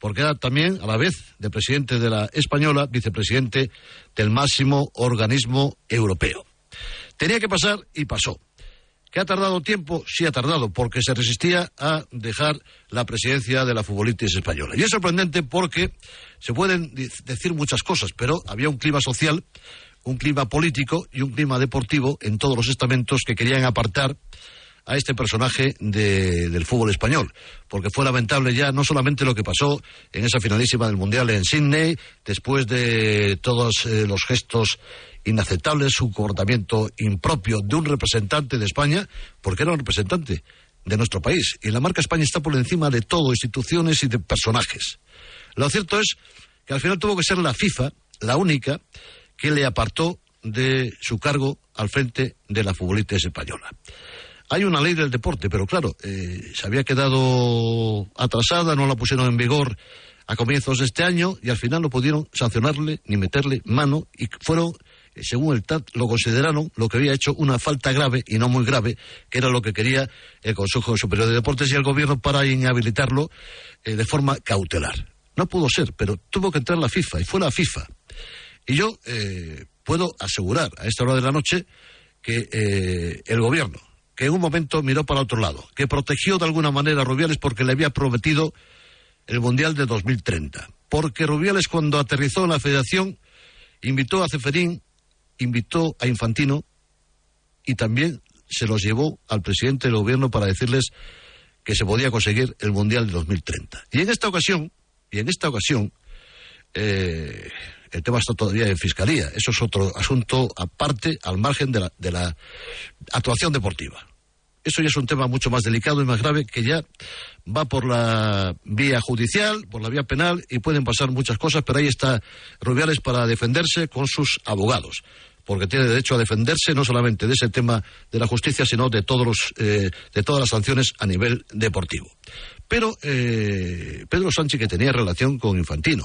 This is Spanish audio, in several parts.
porque era también a la vez de presidente de la española, vicepresidente del máximo organismo europeo. Tenía que pasar y pasó. ¿Que ha tardado tiempo? Sí ha tardado, porque se resistía a dejar la presidencia de la futbolitis española. Y es sorprendente porque se pueden decir muchas cosas, pero había un clima social, un clima político y un clima deportivo en todos los estamentos que querían apartar a este personaje de- del fútbol español, porque fue lamentable ya no solamente lo que pasó en esa finalísima del Mundial en Sydney, después de todos eh, los gestos inaceptables, su comportamiento impropio de un representante de España, porque era un representante de nuestro país, y la marca España está por encima de todo, instituciones y de personajes. Lo cierto es que al final tuvo que ser la FIFA la única que le apartó de su cargo al frente de la futbolista española. Hay una ley del deporte, pero claro, eh, se había quedado atrasada, no la pusieron en vigor a comienzos de este año y al final no pudieron sancionarle ni meterle mano y fueron, eh, según el TAT, lo consideraron lo que había hecho una falta grave y no muy grave, que era lo que quería el Consejo Superior de Deportes y el Gobierno para inhabilitarlo eh, de forma cautelar. No pudo ser, pero tuvo que entrar la FIFA y fue la FIFA. Y yo eh, puedo asegurar a esta hora de la noche que el gobierno, que en un momento miró para otro lado, que protegió de alguna manera a Rubiales porque le había prometido el Mundial de 2030. Porque Rubiales cuando aterrizó en la federación invitó a Ceferín, invitó a Infantino y también se los llevó al presidente del gobierno para decirles que se podía conseguir el Mundial de 2030. Y en esta ocasión, y en esta ocasión, eh, el tema está todavía en fiscalía. Eso es otro asunto aparte, al margen de la, de la actuación deportiva. Eso ya es un tema mucho más delicado y más grave que ya va por la vía judicial, por la vía penal y pueden pasar muchas cosas, pero ahí está Rubiales para defenderse con sus abogados, porque tiene derecho a defenderse no solamente de ese tema de la justicia, sino de todos los, eh, de todas las sanciones a nivel deportivo. Pero eh, Pedro Sánchez, que tenía relación con Infantino,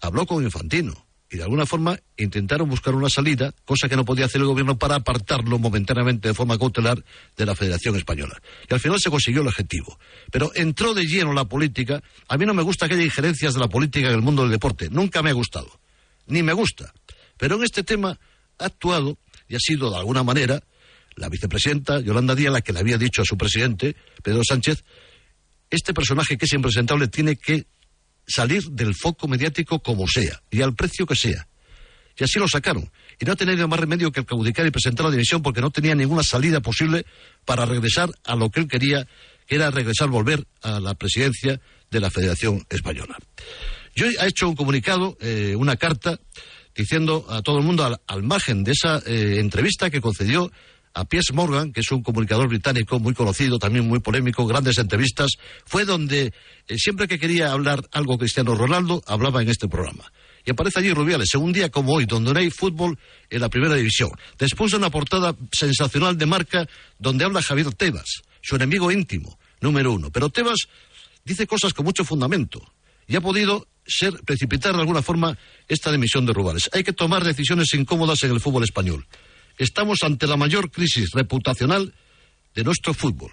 habló con Infantino y de alguna forma intentaron buscar una salida, cosa que no podía hacer el gobierno para apartarlo momentáneamente de forma cautelar de la Federación Española. Y al final se consiguió el objetivo. Pero entró de lleno la política. A mí no me gusta que haya injerencias de la política en el mundo del deporte. Nunca me ha gustado. Ni me gusta. Pero en este tema ha actuado y ha sido de alguna manera la vicepresidenta Yolanda Díaz la que le había dicho a su presidente, Pedro Sánchez, este personaje que es impresentable tiene que salir del foco mediático como sea y al precio que sea. Y así lo sacaron. Y no ha tenido más remedio que claudicar y presentar la dimisión porque no tenía ninguna salida posible para regresar a lo que él quería, que era regresar, volver a la presidencia de la Federación Española. Yo ha hecho un comunicado, eh, una carta, diciendo a todo el mundo, al, al margen de esa eh, entrevista que concedió a Piers Morgan, que es un comunicador británico muy conocido, también muy polémico, grandes entrevistas, fue donde eh, siempre que quería hablar algo Cristiano Ronaldo, hablaba en este programa. Y aparece allí Rubiales, en un día como hoy, donde no hay fútbol en la primera división. Después de una portada sensacional de marca donde habla Javier Tebas, su enemigo íntimo, número uno. Pero Tebas dice cosas con mucho fundamento y ha podido ser precipitar de alguna forma esta dimisión de Rubiales. Hay que tomar decisiones incómodas en el fútbol español. Estamos ante la mayor crisis reputacional de nuestro fútbol.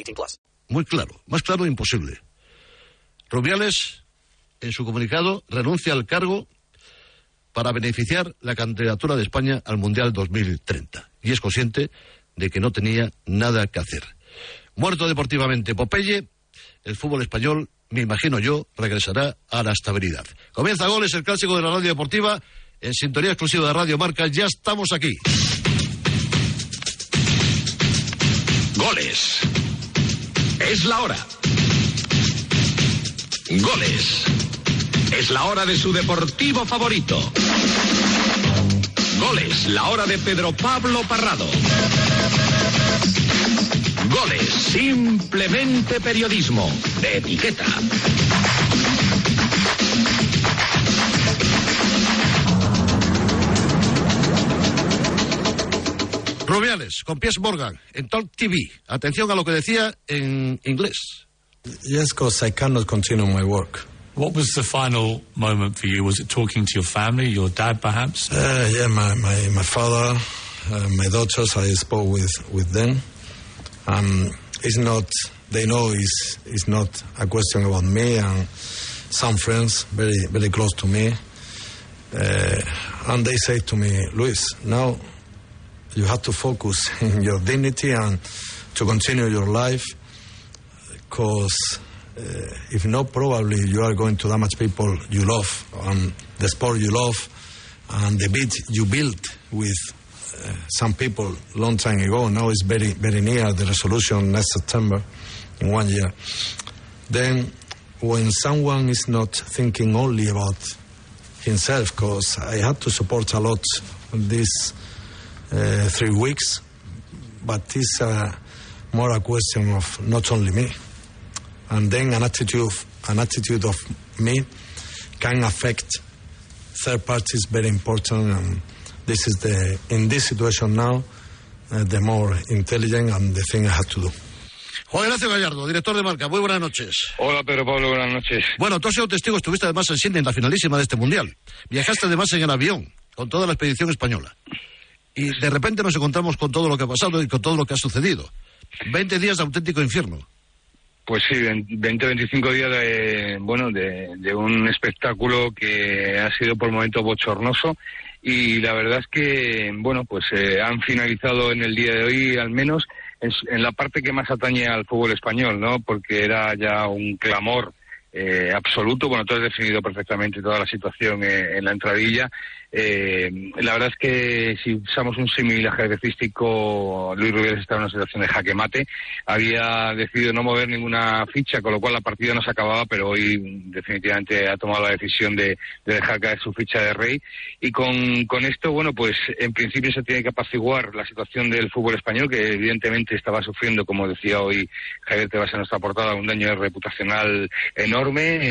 18 plus. Muy claro, más claro imposible. Rubiales, en su comunicado, renuncia al cargo para beneficiar la candidatura de España al Mundial 2030. Y es consciente de que no tenía nada que hacer. Muerto deportivamente Popeye, el fútbol español, me imagino yo, regresará a la estabilidad. Comienza goles el clásico de la radio deportiva en sintonía exclusiva de Radio Marca. Ya estamos aquí. Goles. Es la hora. Goles. Es la hora de su deportivo favorito. Goles, la hora de Pedro Pablo Parrado. Goles, simplemente periodismo, de etiqueta. Rubiales, con Piers Morgan, en Talk TV. Atención a lo que decía en inglés. Yes, because I cannot continue my work. What was the final moment for you? Was it talking to your family, your dad perhaps? Uh, yeah, my, my, my father, uh, my daughters, I spoke with, with them. Um, it's not, they know it's, it's not a question about me and some friends very, very close to me. Uh, and they say to me, Luis, now you have to focus in your dignity and to continue your life because uh, if not, probably you are going to damage people you love, and the sport you love, and the beat you built with uh, some people long time ago. Now it's very, very near the resolution next September, in one year. Then, when someone is not thinking only about himself, because I had to support a lot these uh, three weeks, but it's uh, more a question of not only me and then an attitude of, an attitude of me can affect third parties very important and this is the in this situation now uh, the more intelligent and the thing I had to do. Juan Ignacio Gallardo, director de marca. Muy buenas noches. Hola Pedro Pablo, buenas noches. Bueno, tú has sido testigo, estuviste además en Sydney en la finalísima de este mundial. Viajaste además en el avión con toda la expedición española. Y de repente nos encontramos con todo lo que ha pasado y con todo lo que ha sucedido. 20 días de auténtico infierno. Pues sí, 20-25 días de, bueno, de, de, un espectáculo que ha sido por momentos bochornoso y la verdad es que, bueno, pues eh, han finalizado en el día de hoy al menos en, en, la parte que más atañe al fútbol español, ¿no? Porque era ya un clamor eh, absoluto. Bueno, tú has definido perfectamente toda la situación eh, en la entradilla. Eh, la verdad es que si usamos un símil ajedrecístico, Luis Rubiales estaba en una situación de jaque mate. Había decidido no mover ninguna ficha, con lo cual la partida no se acababa, pero hoy definitivamente ha tomado la decisión de, de dejar caer su ficha de rey. Y con, con, esto, bueno, pues en principio se tiene que apaciguar la situación del fútbol español, que evidentemente estaba sufriendo, como decía hoy Javier Tebas en nuestra portada, un daño reputacional enorme.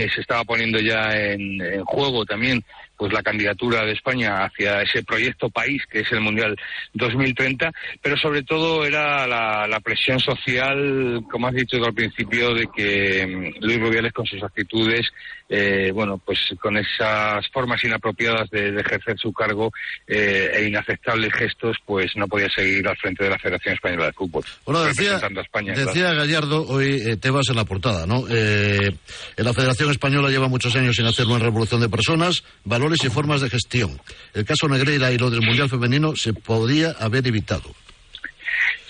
Se estaba poniendo ya en, en juego también pues la candidatura de España hacia ese proyecto país que es el Mundial 2030, pero sobre todo era la, la presión social, como has dicho al principio, de que um, Luis Rubiales con sus actitudes, eh, bueno, pues con esas formas inapropiadas de, de ejercer su cargo eh, e inaceptables gestos, pues no podía seguir al frente de la Federación Española de Fútbol. Bueno, decía, a España, decía. Gallardo, hoy eh, Tebas en la portada, ¿no? Eh, en la Federación Española lleva muchos años sin hacer una revolución de personas, valores y formas de gestión. El caso Negreira y lo del Mundial Femenino se podría haber evitado.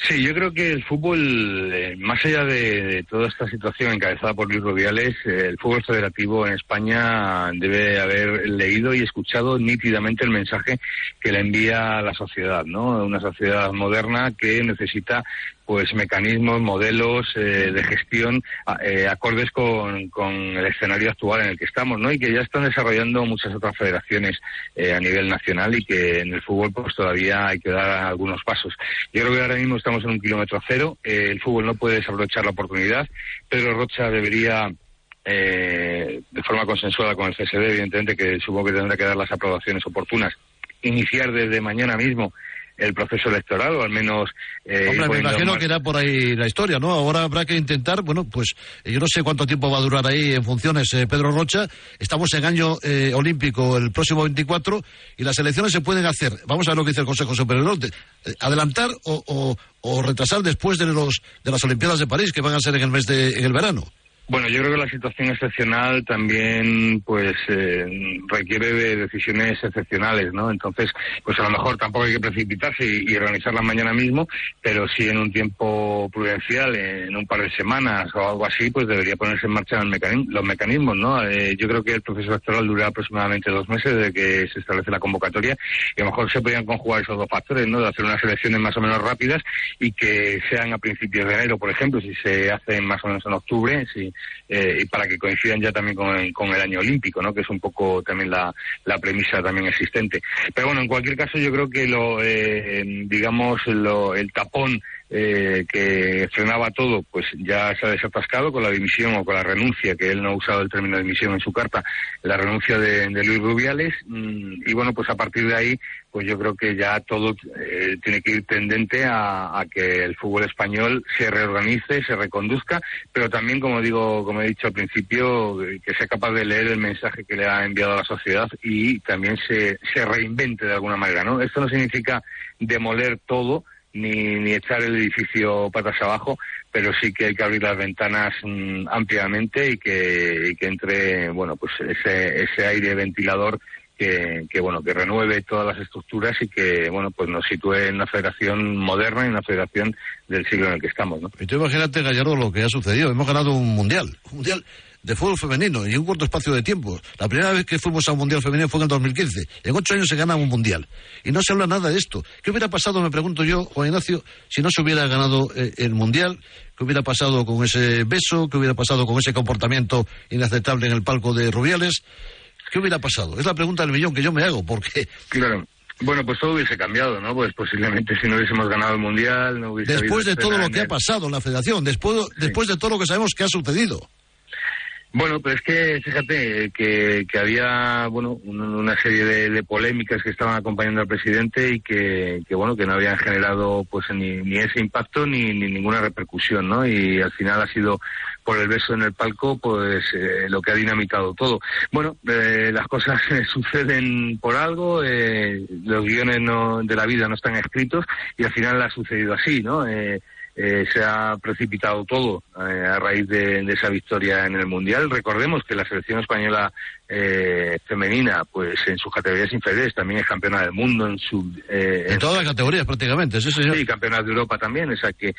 Sí, yo creo que el fútbol, eh, más allá de, toda esta situación encabezada por Luis Rubiales, eh, el fútbol federativo en España debe haber leído y escuchado nítidamente el mensaje que le envía la sociedad, ¿no? Una sociedad moderna que necesita pues mecanismos, modelos eh, de gestión eh, acordes con, con, el escenario actual en el que estamos, ¿no? Y que ya están desarrollando muchas otras federaciones eh, a nivel nacional y que en el fútbol pues todavía hay que dar algunos pasos. Yo creo que ahora mismo estamos en un kilómetro cero, el fútbol no puede desaprovechar la oportunidad, Pedro Rocha debería eh, de forma consensuada con el CSD, evidentemente, que supongo que tendrá que dar las aprobaciones oportunas, iniciar desde mañana mismo el proceso electoral, o al menos... Eh, Hombre, me imagino que era por ahí la historia, ¿no? Ahora habrá que intentar, bueno, pues yo no sé cuánto tiempo va a durar ahí en funciones Pedro Rocha. Estamos en año olímpico el próximo 24 y las elecciones se pueden hacer, vamos a ver lo que dice el Consejo Superior, adelantar o, o, retrasar después de, los, de las Olimpiadas de París, que van a ser en el mes de en el verano. Bueno, yo creo que la situación excepcional también pues eh, requiere de decisiones excepcionales, ¿no? Entonces, pues a lo mejor tampoco hay que precipitarse y, organizarla mañana mismo, pero sí en un tiempo prudencial, en un par de semanas o algo así, pues debería ponerse en marcha los mecanismos, ¿no? Eh, yo creo que el proceso electoral dura aproximadamente dos meses desde que se establece la convocatoria y a lo mejor se podrían conjugar esos dos factores, ¿no? De hacer unas elecciones más o menos rápidas y que sean a principios de enero, por ejemplo, si se hacen más o menos en octubre, si eh, y para que coincidan ya también con el, con el, año olímpico, ¿no? que es un poco también la, la, premisa también existente. Pero bueno, en cualquier caso yo creo que lo, eh, digamos, lo, el tapón eh, que frenaba todo, pues ya se ha desatascado con la dimisión o con la renuncia, que él no ha usado el término de dimisión en su carta, la renuncia de, Luis Rubiales. Mm, y bueno, pues a partir de ahí, pues yo creo que ya todo eh, tiene que ir tendente a, que el fútbol español se reorganice, se reconduzca, pero también, como digo, como he dicho al principio, que sea capaz de leer el mensaje que le ha enviado a la sociedad y también se, se reinvente de alguna manera, ¿no? Esto no significa demoler todo, ni, ni echar el edificio patas abajo, pero sí que hay que abrir las ventanas mm, ampliamente y que, y que entre, bueno, pues ese, ese aire ventilador que, que, bueno que renueve todas las estructuras y que bueno pues nos sitúe en una federación moderna y en una federación del siglo en el que estamos ¿no? y tú imagínate Gallardo lo que ha sucedido. Hemos ganado un mundial. Un mundial de fútbol femenino y en un corto espacio de tiempo. La primera vez que fuimos a un mundial femenino fue en el 2015. En ocho años se gana un mundial. Y no se habla nada de esto. ¿Qué hubiera pasado, me pregunto yo, Juan Ignacio, si no se hubiera ganado eh, el mundial? ¿Qué hubiera pasado con ese beso? ¿Qué hubiera pasado con ese comportamiento inaceptable en el palco de Rubiales? ¿Qué hubiera pasado? Es la pregunta del millón que yo me hago, porque... Claro. Bueno, pues todo hubiese cambiado, ¿no? Pues posiblemente si no hubiésemos ganado el Mundial, no hubiese Después de todo lo que ha pasado en la Federación, después, después de todo lo que sabemos que ha sucedido. Bueno, pero es que fíjate que, que había bueno una serie de, polémicas que estaban acompañando al presidente y que, que bueno que no habían generado pues ni, ni ese impacto ni, ni, ninguna repercusión, ¿no? Y al final ha sido por el beso en el palco pues eh, lo que ha dinamitado todo. Bueno, eh, las cosas suceden por algo, eh, los guiones no, de la vida no están escritos y al final ha sucedido así, ¿no? Eh, se ha precipitado todo eh, a raíz de, esa victoria en el Mundial. Recordemos que la selección española eh, femenina, pues en sus categorías inferiores también es campeona del mundo en su... en, todas las categorías prácticamente, sí señor. Sí, campeona de Europa también, o sea que...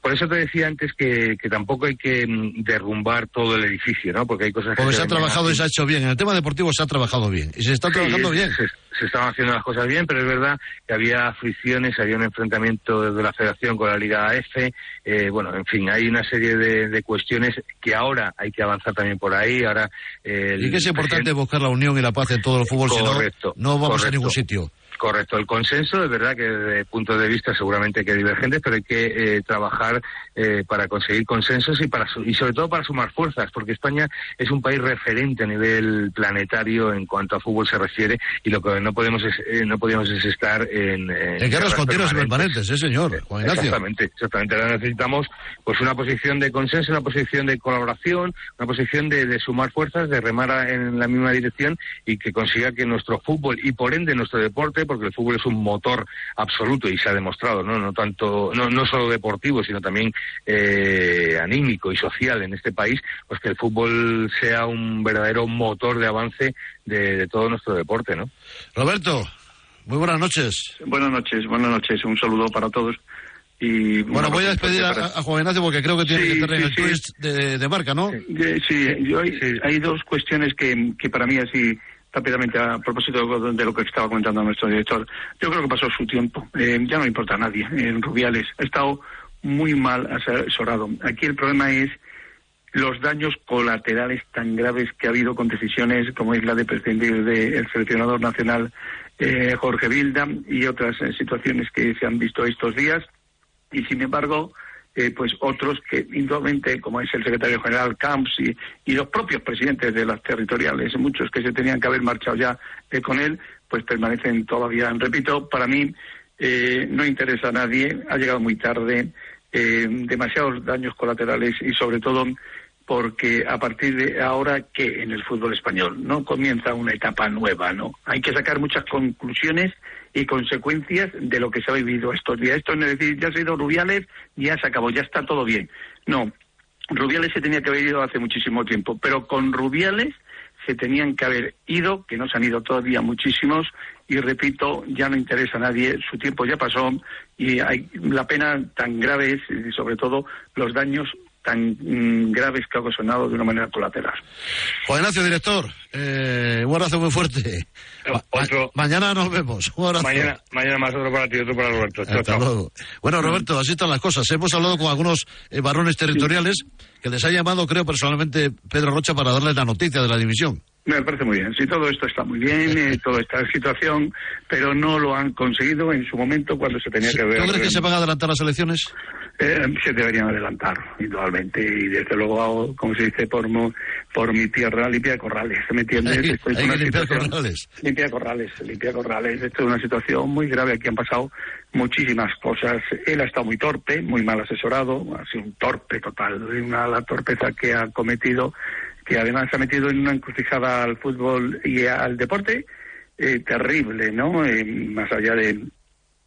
por eso te decía antes que, tampoco hay que mm, derrumbar todo el edificio, ¿no? Porque hay cosas que... Porque se, ha trabajado y se ha hecho bien. En el tema deportivo se ha trabajado bien. Y se está trabajando bien se estaban haciendo las cosas bien, pero es verdad que había fricciones, había un enfrentamiento de la Federación con la Liga F, eh, bueno, en fin, hay una serie de, cuestiones que ahora hay que avanzar también por ahí. Ahora, y que es importante buscar la unión y la paz en todo el fútbol, si no, no vamos a ningún sitio. Correcto, el consenso es verdad que desde punto de vista seguramente que divergentes, pero hay que eh, trabajar eh, para conseguir consensos y para y sobre todo para sumar fuerzas, porque España es un país referente a nivel planetario en cuanto a fútbol se refiere y lo que no podemos es, eh, no podemos es estar en, en, guerras continuas permanentes, sí señor, Juan Ignacio. Exactamente, exactamente. Ahora necesitamos pues una posición de consenso, una posición de colaboración, una posición de, de sumar fuerzas, de remar en la misma dirección y que consiga que nuestro fútbol y por ende nuestro deporte porque el fútbol es un motor absoluto y se ha demostrado, no, no tanto, no, no solo deportivo, sino también eh, anímico y social en este país, pues que el fútbol sea un verdadero motor de avance de, todo nuestro deporte, ¿no? Roberto, muy buenas noches. Buenas noches, buenas noches, un saludo para todos. Y bueno, voy a despedir a, Juan Ignacio porque creo que tiene que estar en el twist de, marca, ¿no? Sí, yo hay, hay, dos cuestiones que, que para mí así rápidamente a propósito de lo que estaba comentando nuestro director. Yo creo que pasó su tiempo. Eh, ya no importa a nadie. En Rubiales ha estado muy mal asesorado. Aquí el problema es los daños colaterales tan graves que ha habido con decisiones como es la de prescindir del seleccionador nacional eh, Jorge Vilda y otras eh, situaciones que se han visto estos días. Y sin embargo, eh, pues otros que indudablemente, como es el secretario general Camps y, los propios presidentes de las territoriales, muchos que se tenían que haber marchado ya eh, con él, pues permanecen todavía. Repito, para mí eh, no interesa a nadie, ha llegado muy tarde, eh, demasiados daños colaterales y sobre todo porque a partir de ahora que en el fútbol español no comienza una etapa nueva, ¿no? Hay que sacar muchas conclusiones y consecuencias de lo que se ha vivido estos días. Esto no es decir, ya ha sido Rubiales, ya se acabó, ya está todo bien. No, Rubiales se tenía que haber ido hace muchísimo tiempo, pero con Rubiales se tenían que haber ido, que no se han ido todavía muchísimos, y repito, ya no interesa a nadie, su tiempo ya pasó, y hay, la pena tan grave es, y sobre todo, los daños tan mm, graves que ha ocasionado de una manera colateral. Juan Ignacio, director, eh, un abrazo muy fuerte. Ma- Otro. ma- mañana nos vemos. Un abrazo. Mañana, mañana más otro para ti, otro para Roberto. Hasta chao. luego. Bueno, Roberto, así están las cosas. Hemos hablado con algunos eh, varones territoriales que les ha llamado, creo personalmente, Pedro Rocha para darles la noticia de la división. Me parece muy bien. Sí, todo esto está muy bien, eh, toda esta situación, pero no lo han conseguido en su momento cuando se tenía que haber. ¿Tú crees que se van a adelantar las elecciones? Eh, se deberían adelantar, indudablemente, y desde luego, como se dice, por, mo- por mi tierra, limpia de corrales, ¿me entiendes? Hay- Esto es hay una que situación- corrales. Limpia corrales, limpia corrales. Esto es una situación muy grave, aquí han pasado muchísimas cosas. Él ha estado muy torpe, muy mal asesorado, ha sido un torpe total, una la torpeza que ha cometido, que además ha metido en una encrucijada al fútbol y al deporte eh, terrible, ¿no? Eh, más allá de,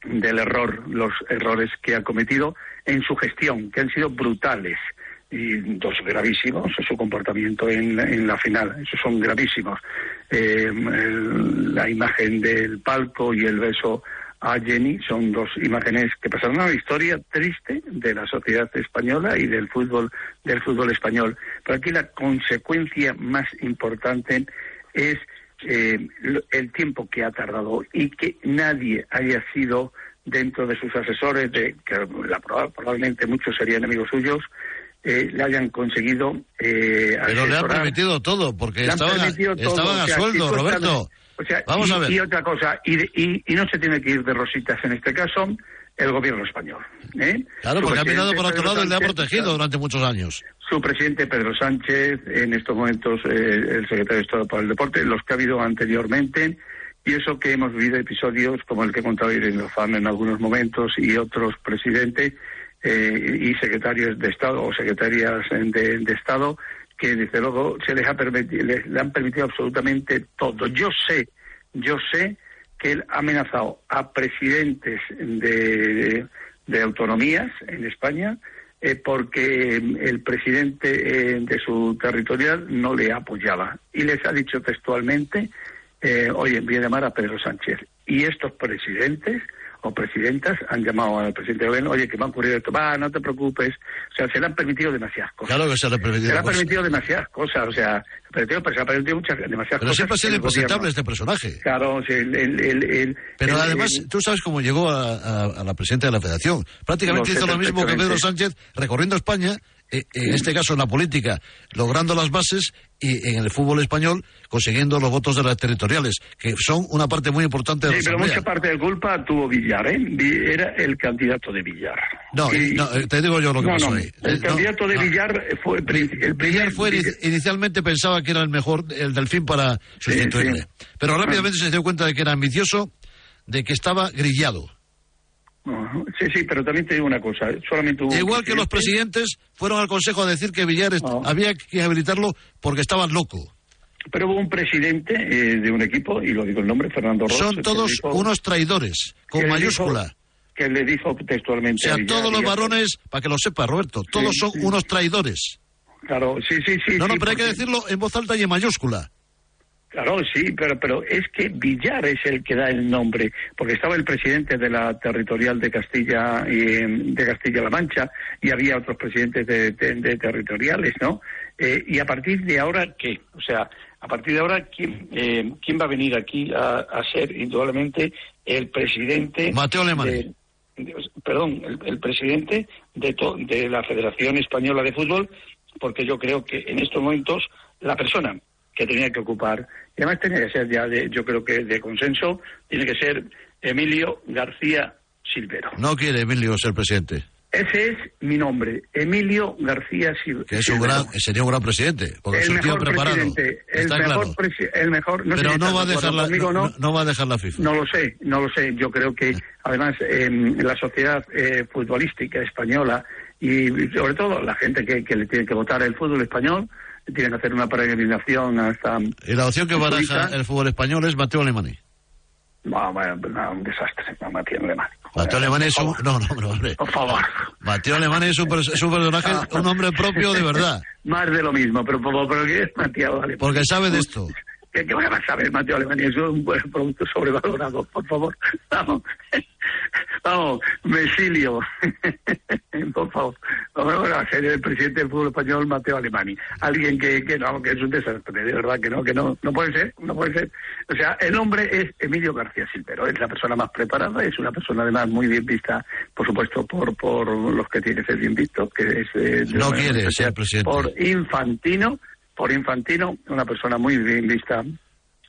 del error, los errores que ha cometido en su gestión, que han sido brutales y dos gravísimos, su comportamiento en, en la final, esos son gravísimos. Eh, la imagen del palco y el beso a Jenny son dos imágenes que pasaron a la historia triste de la sociedad española y del fútbol del fútbol español. Pero aquí la consecuencia más importante es eh, el tiempo que ha tardado y que nadie haya sido dentro de sus asesores, de que la, proba- probablemente muchos serían enemigos suyos, eh, le hayan conseguido eh, Pero le han permitido todo, porque Le estaban, a, permitido todo, estaban o sea, sueldo, Roberto. o sea, Vamos y, a ver. y otra cosa, y, y, y no se tiene que ir de rositas en este caso el gobierno español. ¿eh? Claro, Su porque ha mirado por otro lado y le ha protegido durante muchos años. su presidente Pedro Sánchez, en estos momentos eh, el secretario de Estado para el Deporte, los que ha habido anteriormente, y eso que hemos vivido episodios como el que he contado Irene Lozano en algunos momentos y otros presidentes eh, y secretarios de Estado o secretarias de, de Estado que desde luego se les ha permitido, les, le han permitido absolutamente todo. Yo sé, yo sé él ha amenazado a presidentes de, de autonomías en España eh, porque eh, el presidente eh, de su territorial no le apoyaba y les ha dicho textualmente, eh, oye, voy a llamar a Pedro Sánchez. Y estos presidentes o presidentas han llamado al presidente de gobierno, oye, que me ha ocurrido esto, va, no te preocupes. O sea, se le han permitido demasiadas cosas. Claro que se le ha permitido Se le demasiadas cosas, o sea, pero se ha permitido muchas, demasiadas Pero cosas. siempre ha sido gobierno. este personaje. Claro, el, el, el- Pero además, tú sabes cómo llegó a, a- a la presidenta de la Federación. Prácticamente sé hizo lo mismo que Pedro. Sánchez, recorriendo España, en este caso en la política, logrando las bases y en el fútbol español consiguiendo los votos de las territoriales, que son una parte muy importante de Sí, la pero Asamblea. mucha parte de culpa tuvo Villar, ¿eh? Era el candidato de Villar. No, Y- no, eh, te digo yo lo que no, pasó no, ahí. El Eh, candidato de. Villar fue el. Villar fue ini- inicialmente pensaba que era el mejor, el delfín para sustituirle. sí. Pero rápidamente se dio cuenta de que era ambicioso, de que estaba grillado. Ujú. Sí, sí, pero también te digo una cosa. Solamente hubo un Igual que los presidentes fueron al Consejo a decir que Villar No. había que habilitarlo porque estaba loco. Pero hubo un presidente eh, de un equipo, y lo digo el nombre, Fernando Ross. Son todos dijo- unos traidores, con que mayúscula. dijo- que le dijo O textualmente... sea, a Villar, todos los varones, para que lo sepa Roberto, todos son sí. unos traidores. Claro, sí, sí, sí. No, no, sí, pero hay que porque- decirlo en voz alta y en mayúscula. Claro, sí, pero, pero es que Villar es el que da el nombre, porque estaba el presidente de la territorial de Castilla y de Castilla-La Mancha y había otros presidentes de, de- de territoriales, ¿no? Eh, y a partir de ahora, ¿qué? O sea, a partir de ahora, ¿quién, eh, ¿quién va a venir aquí a, a ser indudablemente el presidente? Mateo Alemán. perdón, el, el presidente de, to- de la Federación Española de Fútbol, porque yo creo que en estos momentos la persona que tenía que ocupar, y además tenía que ser ya, de, yo creo que de consenso, tiene que ser Emilio García Silvero. No quiere Emilio ser presidente. Ese es mi nombre, Emilio García Silva. Que es un gran, sería un gran presidente, porque es el mejor preparado. presidente, el Está mejor, claro. presi- el mejor, no Pero no va, a de dejar la, conmigo no, no va a dejar la FIFA. no lo sé, no lo sé. Yo creo que, además, eh, la sociedad eh, futbolística española y sobre todo la gente que, que le tiene que votar el fútbol español tiene que hacer una peregrinación hasta. Y la opción que baraja el fútbol español es Mateo Alemani. No, bueno, no, un desastre, no, Matías Alemán. Mateo Alemani es un... No, no, no, hombre. Por favor. Mateo Alemani es un, pers- es un personaje, un hombre propio de verdad. Más de lo mismo, pero, pero, pero ¿qué es Matías Alemán? Porque sabe de esto. ¿Qué, qué voy a saber, Mateo Alemania? Es un buen producto sobrevalorado, por favor. Vamos, vamos, me exilio. por favor. Vamos a ser el presidente del fútbol español, Mateo Alemani. Alguien que, que no, que es un desastre, de verdad que no, que no, no puede ser, no puede ser. O sea, el hombre es Emilio García Silvero, es la persona más preparada, es una persona además muy bien vista, por supuesto, por, por los que tiene que ser bien visto, que es... eh, No quiere ser presidente. Por Infantino, por Infantino, una persona muy bien vista.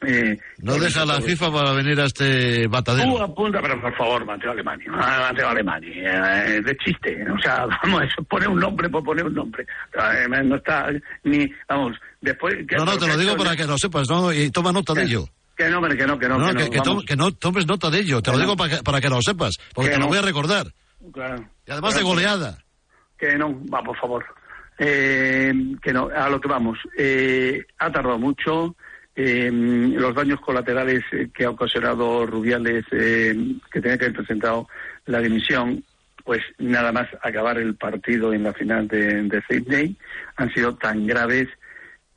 Eh, No por deja la. FIFA para venir a este Tú matadero. apunta, pero por favor, Mateo Alemani, ah, Mateo Alemani, eh, de chiste, o sea, vamos, eso, pone un nombre por poner un nombre, Eh, no está ni, vamos, después... No, no, te lo digo para que lo sepas, ¿no? Y toma nota de ello. Que no, hombre, que no, que no, No, que no, que, tom- que no tomes nota de ello. Te lo Que digo no. para que, para que lo sepas, porque Que te lo no. voy a recordar. Claro. Y además de Claro. goleada. Que no, va, por favor. Eh, que no, a lo que vamos. Eh, ha tardado mucho. Eh, los daños colaterales eh, que ha ocasionado Rubiales, eh, que tenía que haber presentado la dimisión, pues nada más acabar el partido en la final de, de Sydney, han sido tan graves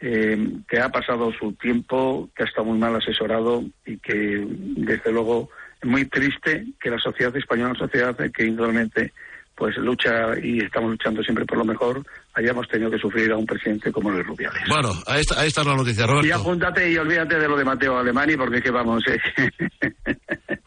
eh, que ha pasado su tiempo, que ha estado muy mal asesorado y que, desde luego, es muy triste que la sociedad española, una sociedad que indudablemente pues lucha y estamos luchando siempre por lo mejor, hayamos tenido que sufrir a un presidente como el Rubiales. Bueno, ahí está, ahí está la noticia, Y Roberto. apúntate y olvídate de lo de Mateo Alemani, porque que vamos, eh.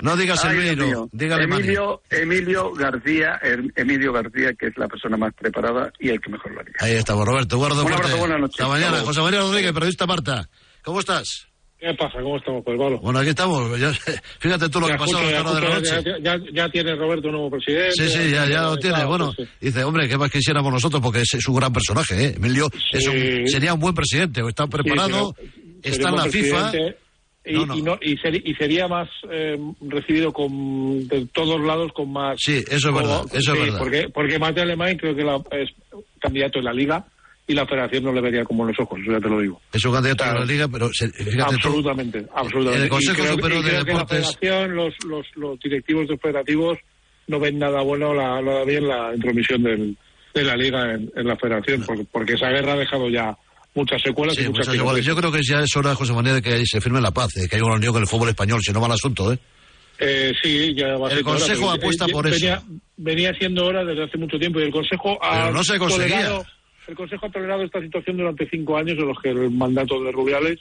No digas Ay, mío. diga. Emilio, Emilio García, Em- Emilio García, que es la persona más preparada y el que mejor lo haría. Ahí estamos, Roberto. Guardo Un abrazo, buenas noches. Hasta mañana. José María Rodríguez, periodista Marta. ¿Cómo estás? ¿Qué pasa? ¿Cómo estamos, pues, Pablo? Bueno, aquí estamos. Ya- fíjate tú lo que pasó a la ya, hora de la justo, noche. ya, ya- ya tiene Roberto un nuevo presidente. Sí, sí, ya, lo tiene. Claro, Bueno, sí. dice, hombre, ¿qué más quisiéramos nosotros? Porque es, es un gran personaje, ¿eh? Emilio es un- Sí. sería un buen presidente. Está preparado, Sí, está en la FIFA. Y, No, no. y no- y seri- y sería más eh, recibido con, de todos lados con más... Sí, eso es verdad, eso es verdad. Porque, porque Mateo Alemán creo que la- es candidato en la Liga y la federación no le vería como los ojos, eso ya te lo digo. Es un candidato Claro. a la liga, pero fíjate tú. absolutamente, absolutamente. En el Consejo y creo, Superior y de que la Deportes- federación, los, los, los directivos de federativos no ven nada bueno, la, nada bien la intromisión del, de la liga en, en la federación, porque, porque esa guerra ha dejado ya muchas secuelas Sí, y muchas muchas. Yo creo que ya es hora, José María, de que se firme la paz, de que haya una unión con el fútbol español, si no va el asunto, ¿eh? Eh, sí, ya va a El ser Consejo apuesta eh, por eso. venía, Venía siendo hora desde hace mucho tiempo y el Consejo ha Pero no se conseguía. tolerado, el Consejo ha tolerado esta situación durante cinco años en los que el mandato de Rubiales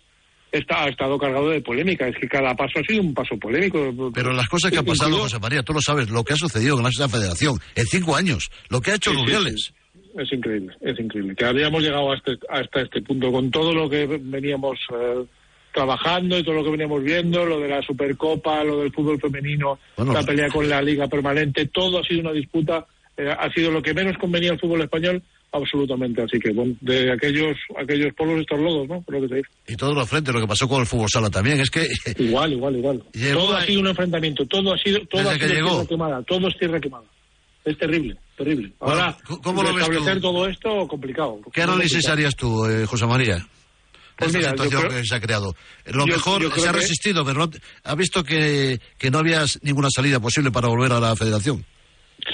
está, ha estado cargado de polémica. Es que cada paso ha sido un paso polémico. Pero las cosas que han pasado, José María, tú lo sabes, lo que ha sucedido en la federación en cinco años, lo que ha hecho Sí, sí, Rubiales. Es increíble, es increíble. Que habíamos llegado hasta, hasta este punto con todo lo que veníamos eh, trabajando y todo lo que veníamos viendo, lo de la Supercopa, lo del fútbol femenino, Bueno, la pelea con la Liga Permanente, todo ha sido una disputa, eh, ha sido lo que menos convenía al fútbol español, absolutamente. Así que, bueno, de aquellos aquellos polvos estos lodos, ¿no? Lo que se dice. Y todo lo frente, lo que pasó con el fútbol sala también, es que Igual, igual, igual. Todo ha sido un enfrentamiento, todo ha sido, todo Desde ha que sido llegó. tierra quemada, todo es tierra quemada. Es terrible, terrible. Ahora, ¿cómo lo ves establecer tú? todo esto, complicado. ¿qué análisis harías tú, eh, José María? Pues Esta mira, situación creo- que se ha creado. Lo yo- mejor yo se creo ha que- resistido, pero no- ha visto que, que no había ninguna salida posible para volver a la federación.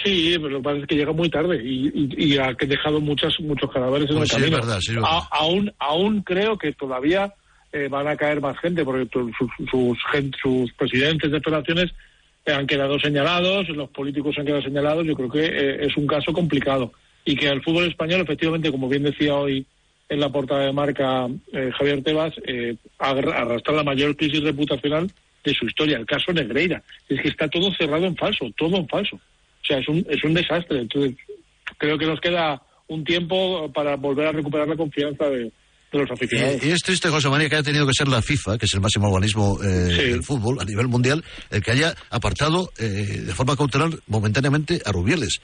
Sí, pero lo que pasa es que llega muy tarde y, y- y ha dejado muchas, muchos cadáveres en Pues el sí, es camino. verdad, sí, es verdad. A- aún, aún creo que todavía eh, van a caer más gente porque sus, sus, presidentes de federaciones eh, han quedado señalados, los políticos han quedado señalados. Yo creo que eh, es un caso complicado y que el fútbol español, efectivamente, como bien decía hoy en la portada de marca eh, Javier Tebas, arrastra la mayor crisis reputacional de su historia, el caso Negreira. Es que está todo cerrado en falso, todo en falso. O sea, es un, es un desastre. Entonces, creo que nos queda un tiempo para volver a recuperar la confianza de, de los aficionados. Y, y es triste, José María, que haya tenido que ser la FIFA, que es el máximo organismo eh, Sí. del fútbol a nivel mundial, el que haya apartado eh, de forma cautelar momentáneamente a Rubiales.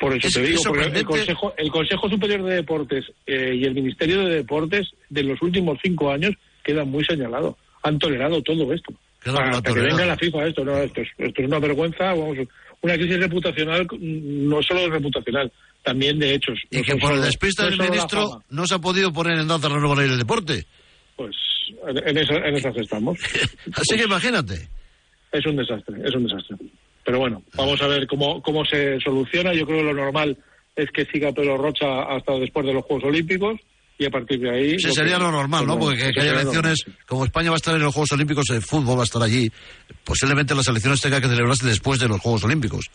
Por eso Es- te digo, porque el sorprendente. Consejo, el Consejo Superior de Deportes eh, y el Ministerio de Deportes de los últimos cinco años quedan muy señalados. Han tolerado todo esto. Claro, que venga la FIFA esto, no, esto es, esto es una vergüenza, vamos, una crisis reputacional, mm, no solo reputacional, también de hechos. Y que por el despiste no del ministro no se ha podido poner en danza la nueva ley del deporte. Pues en, en esa- en esas estamos. Así que imagínate. Es un desastre, es un desastre. Pero bueno, vamos a ver cómo, cómo se soluciona. Yo creo que lo normal es que siga Pedro Rocha hasta después de los Juegos Olímpicos y a partir de ahí... Sí, sería que- lo normal, ¿no? Porque que, haya elecciones, como España va a estar en los Juegos Olímpicos, el fútbol va a estar allí, posiblemente las elecciones tengan que celebrarse después de los Juegos Olímpicos.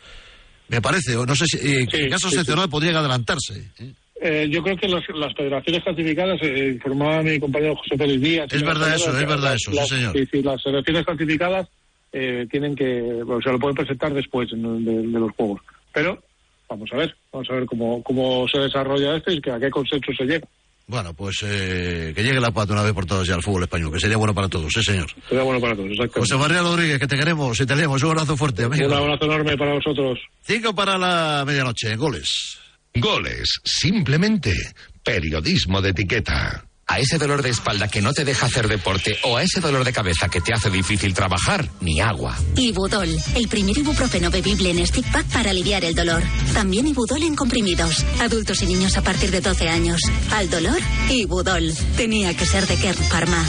Me parece, no sé si eh, Sí, en caso sí, excepcional podrían adelantarse. ¿eh? Eh, yo creo que las, las federaciones clasificadas, eh, informaba mi compañero José Félix Díaz... Es verdad eso, federaciones, es verdad eso, sí, las- señor. sí, sí, las selecciones clasificadas eh, tienen que... O sea, lo pueden presentar después en- de, de los Juegos. Pero vamos a ver, vamos a ver cómo, cómo se desarrolla esto y a qué consenso se llega. Bueno, pues eh, que llegue la paz de una vez por todas ya al fútbol español, que sería bueno para todos, sí, señor. Sería bueno para todos, exactamente. José María Rodríguez, que te queremos y te leemos. Un abrazo fuerte, amigo. Un abrazo enorme para vosotros. Cinco para la medianoche, goles. Goles, simplemente periodismo de etiqueta. A ese dolor de espalda que no te deja hacer deporte o a ese dolor de cabeza que te hace difícil trabajar, ni agua. Ibudol, el primer ibuprofeno bebible en stick pack para aliviar el dolor. También Ibudol en comprimidos. Adultos y niños a partir de 12 años. Al dolor, Ibudol. Tenía que ser de Kern Pharma.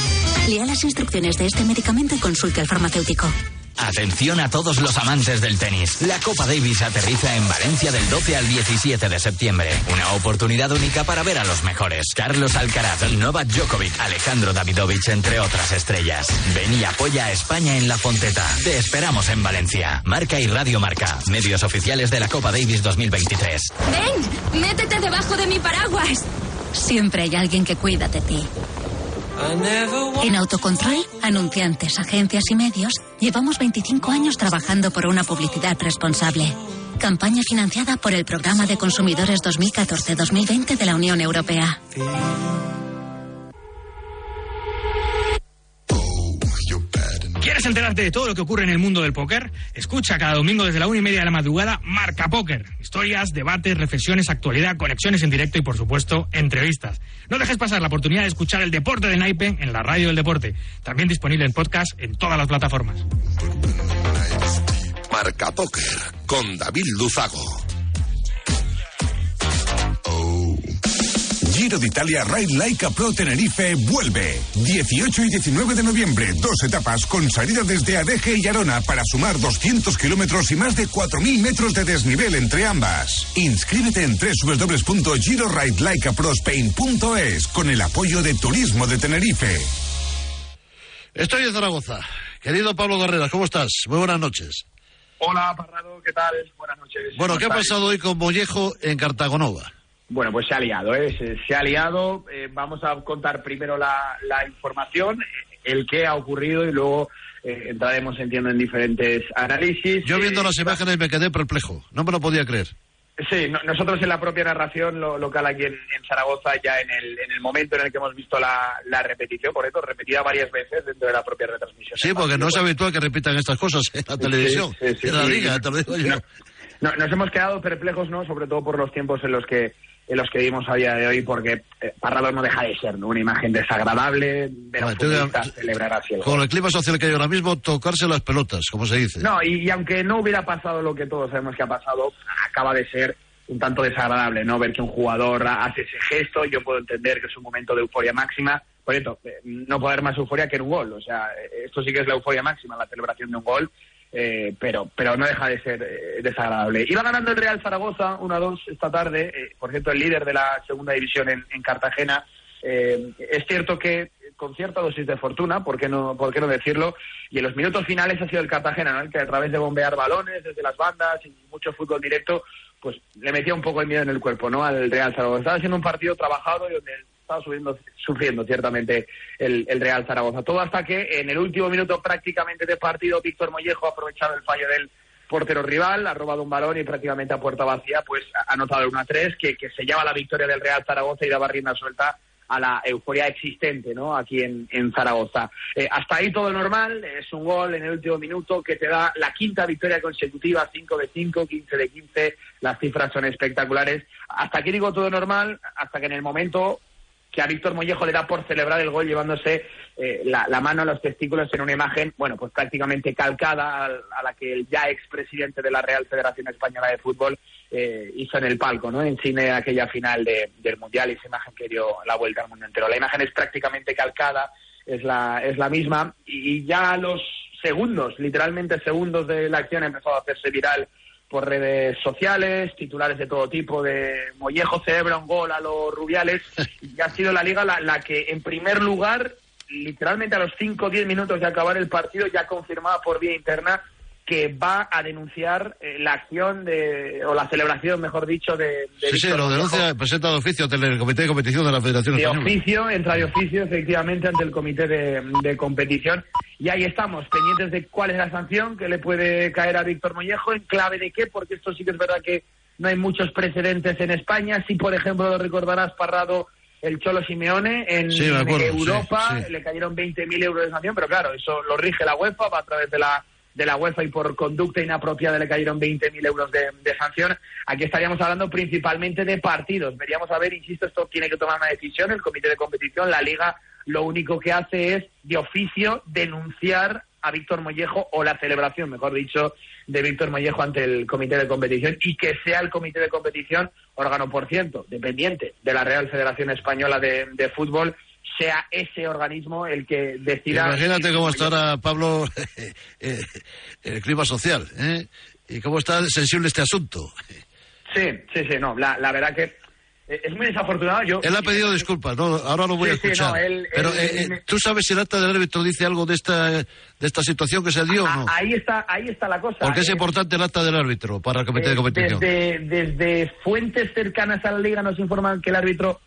Lea las instrucciones de este medicamento y consulte al farmacéutico. Atención a todos los amantes del tenis. La Copa Davis aterriza en Valencia del 12 al 17 de septiembre. Una oportunidad única para ver a los mejores. Carlos Alcaraz, Novak Djokovic, Alejandro Davidovich, entre otras estrellas. Ven y apoya a España en la Fonteta. Te esperamos en Valencia. Marca y Radio Marca, medios oficiales de la Copa Davis 2023. ¡Ven! ¡Métete debajo de mi paraguas! Siempre hay alguien que cuida de ti. En Autocontrol, anunciantes, agencias y medios, llevamos 25 años trabajando por una publicidad responsable. Campaña financiada por el Programa de Consumidores 2014-2020 de la Unión Europea. ¿Quieres enterarte de todo lo que ocurre en el mundo del póker? Escucha cada domingo desde la una y media de la madrugada Marca Póker. Historias, debates, reflexiones, actualidad, conexiones en directo y, por supuesto, entrevistas. No dejes pasar la oportunidad de escuchar el deporte de naipe en la radio del deporte. También disponible en podcast en todas las plataformas. Marca Póker con David Luzago. Giro de Italia Ride Laika Pro Tenerife vuelve. 18 y 19 de noviembre, dos etapas con salida desde Adeje y Arona para sumar 200 kilómetros y más de 4.000 metros de desnivel entre ambas. Inscríbete en www.giroridelaikaprospain.es con el apoyo de Turismo de Tenerife. Estoy en Zaragoza. Querido Pablo Carreras, ¿cómo estás? Muy buenas noches. Hola, Parrado, ¿qué tal? Buenas noches. Bueno, ¿Cómo ¿qué ha pasado hoy con Mollejo en Cartagonova? Bueno, pues se ha liado, ¿eh? Se, se ha liado. Eh, vamos a contar primero la, la información, el qué ha ocurrido y luego eh, entraremos, entiendo, en diferentes análisis. Yo viendo Eh, las imágenes me quedé perplejo. No me lo podía creer. Sí, no- nosotros en la propia narración lo- local aquí en, en Zaragoza, ya en el, en el momento en el que hemos visto la, la repetición, por eso repetida varias veces dentro de la propia retransmisión. Sí, porque no es habitual que repitan estas cosas en la televisión, Sí, sí, sí, en la sí. liga, te lo digo yo. No, nos hemos quedado perplejos, ¿no? Sobre todo por los tiempos en los que en los que vivimos a día de hoy, porque eh, Parrado no deja de ser ¿no? una imagen desagradable, tú- futbolista celebrar así el gol. Con el clima social que hay ahora mismo, tocarse las pelotas, como se dice. No, y, y aunque no hubiera pasado lo que todos sabemos que ha pasado, acaba de ser un tanto desagradable, ¿no? Ver que un jugador hace ese gesto, yo puedo entender que es un momento de euforia máxima, por cierto, eh, no puede haber más euforia que en un gol, o sea, eh, esto sí que es la euforia máxima, la celebración de un gol, eh, pero, pero no deja de ser eh, desagradable. Iba ganando el Real Zaragoza 1-2 esta tarde, eh, por cierto, el líder de la segunda división en, en Cartagena. Eh, es cierto que con cierta dosis de fortuna, ¿por qué, no, ¿por no decirlo? Y en los minutos finales ha sido el Cartagena, ¿no? Que a través de bombear balones desde las bandas y mucho fútbol directo, pues le metía un poco el miedo en el cuerpo, ¿no? Al Real Zaragoza. Estaba siendo un partido trabajado y donde estaba subiendo, sufriendo ciertamente el, el Real Zaragoza. Todo hasta que en el último minuto prácticamente de partido, Víctor Mollejo ha aprovechado el fallo del portero rival, ha robado un balón y prácticamente a puerta vacía, pues ha anotado el 1-3 que, que sellaba la victoria del Real Zaragoza y daba rienda suelta a la euforia existente ¿no? aquí en, en Zaragoza. Eh, hasta ahí todo normal, es un gol en el último minuto que te da la quinta victoria consecutiva, 5 de 5, 15 de 15, las cifras son espectaculares. Hasta aquí digo todo normal, hasta que en el momento que a Víctor Mollejo le da por celebrar el gol llevándose eh, la, mano a los testículos en una imagen, bueno, pues prácticamente calcada a, a la que el ya expresidente de la Real Federación Española de Fútbol eh, hizo en el palco, ¿no? En cine aquella final de, del Mundial y esa imagen que dio la vuelta al mundo entero. La imagen es prácticamente calcada, es la, es la misma y ya a los segundos, literalmente segundos de la acción, ha empezado a hacerse viral por redes sociales, titulares de todo tipo, de Mollejo celebra un gol a los Rubiales, y ha sido la liga la, la que en primer lugar, literalmente a los 5 o 10 minutos de acabar el partido, ya confirmaba por vía interna que va a denunciar eh, la acción de, o la celebración, mejor dicho, de... de sí, sí, lo denuncia, presenta de oficio ante el Comité de Competición de la Federación de Española. oficio, entra de oficio, efectivamente, ante el comité de, de competición. Y ahí estamos, pendientes de cuál es la sanción que le puede caer a Víctor Mollejo, en clave de qué, porque esto sí que es verdad que no hay muchos precedentes en España. Si, por ejemplo, lo recordarás, Parrado, el Cholo Simeone, en Sí, Europa sí, sí. le cayeron 20.000 euros de sanción, pero claro, eso lo rige la UEFA, va a través de la de la UEFA y por conducta inapropiada le cayeron 20.000 euros de, de sanción. Aquí estaríamos hablando principalmente de partidos. Veríamos a ver, insisto, esto tiene que tomar una decisión el comité de competición. La liga lo único que hace es, de oficio, denunciar a Víctor Mollejo o la celebración, mejor dicho, de Víctor Mollejo ante el comité de competición y que sea el comité de competición, órgano por ciento, dependiente de la Real Federación Española de, de Fútbol, sea ese organismo el que decida. Imagínate cómo está ahora, Pablo, eh, el clima social, ¿eh? Y cómo está sensible este asunto. Sí, sí, sí, no, la, la verdad que eh, es muy desafortunado. Yo, Él ha pedido disculpas, ¿no? Ahora lo voy Sí, a sí, escuchar. no, él- Pero, él- eh, él- ¿tú sabes si el acta del árbitro dice algo de esta, de esta situación que se dio o no? a- ahí está, ahí está la cosa. Porque es Eh, importante el acta del árbitro para el comité de competición. Desde, desde fuentes cercanas a la liga nos informan que el árbitro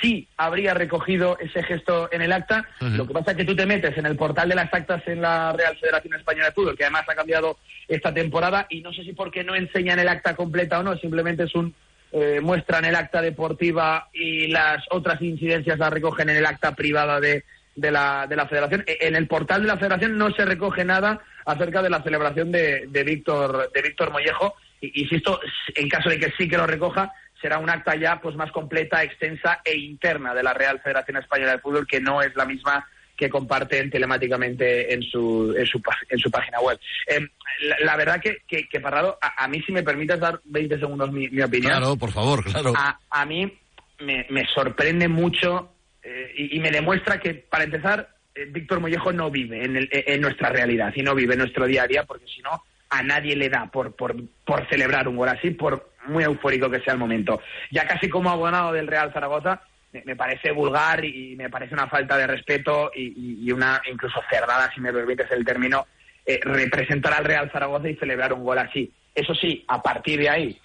sí habría recogido ese gesto en el acta. Lo que pasa es que tú te metes en el portal de las actas en la Real Federación Española de Fútbol, que además ha cambiado esta temporada, y no sé si porque no enseñan el acta completa o no, simplemente es un eh, muestran el acta deportiva y las otras incidencias las recogen en el acta privada de, de la, de la federación. E- En el portal de la federación no se recoge nada acerca de la celebración de, de Víctor de Víctor Mollejo. Y, insisto, en caso de que sí que lo recoja, será un acta ya pues más completa, extensa e interna de la Real Federación Española de Fútbol, que no es la misma que comparten telemáticamente en su, en su, en su página web. Eh, la, la verdad que, que, que Parrado, a, a mí si me permites dar 20 segundos mi, mi opinión. Claro, por favor, claro. A, a mí me, me sorprende mucho eh, y, y me demuestra que, para empezar, eh, Víctor Mollejo no vive en, el- en nuestra realidad y no vive en nuestro día a día, porque si no, a nadie le da por, por, por celebrar un gol así, por muy eufórico que sea el momento. Ya casi como abonado del Real Zaragoza, me, parece vulgar y me parece una falta de respeto y, una incluso cerdada, si me permites el término, eh, representar al Real Zaragoza y celebrar un gol así. Eso sí, a partir de ahí,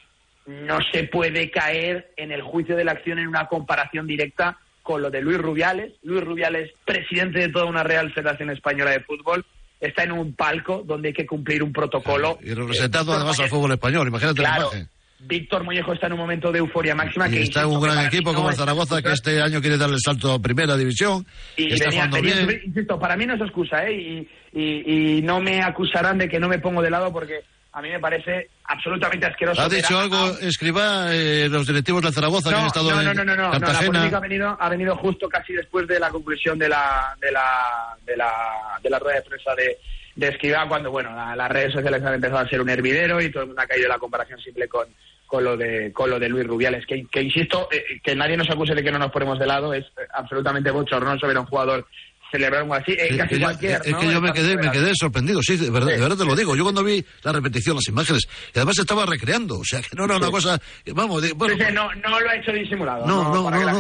no se puede caer en el juicio de la acción en una comparación directa con lo de Luis Rubiales. Luis Rubiales, presidente de toda una Real Federación Española de Fútbol, está en un palco donde hay que cumplir un protocolo. Y representando Eh, además al fútbol español, imagínate la imagen. Víctor Mollejo está en un momento de euforia máxima. Y que está en un gran equipo no como el Zaragoza que este año quiere darle el salto a primera división. Y está venía- jugando venía a bien. insisto, para mí no es excusa, ¿eh? Y, y- y no me acusarán de que no me pongo de lado porque a mí me parece absolutamente asqueroso. ¿Ha dicho a- algo, escriba, eh, los directivos del Zaragoza que han no, estado no, en no, no, no, no, no, la polémica ha venido, ha venido justo casi después de la conclusión de la, de la, de la, de la rueda de prensa de, de Escribá, cuando, bueno, la- las redes sociales han empezado a ser un hervidero y todo el mundo ha caído en la comparación simple con, con lo de, con lo de Luis Rubiales, que, que insisto, eh, que nadie nos acuse de que no nos ponemos de lado, es eh, absolutamente bochornoso ver a un jugador celebrar algo así, eh, Es casi que yo, cualquier, es ¿no? que yo me quedé, me quedé sorprendido, sí, de verdad, Sí. de verdad te lo digo. Yo cuando vi la repetición, las imágenes, y además estaba recreando, o sea, que no era una Sí. cosa, vamos, de- bueno, no, no lo ha hecho disimulado. No, no, no, nada,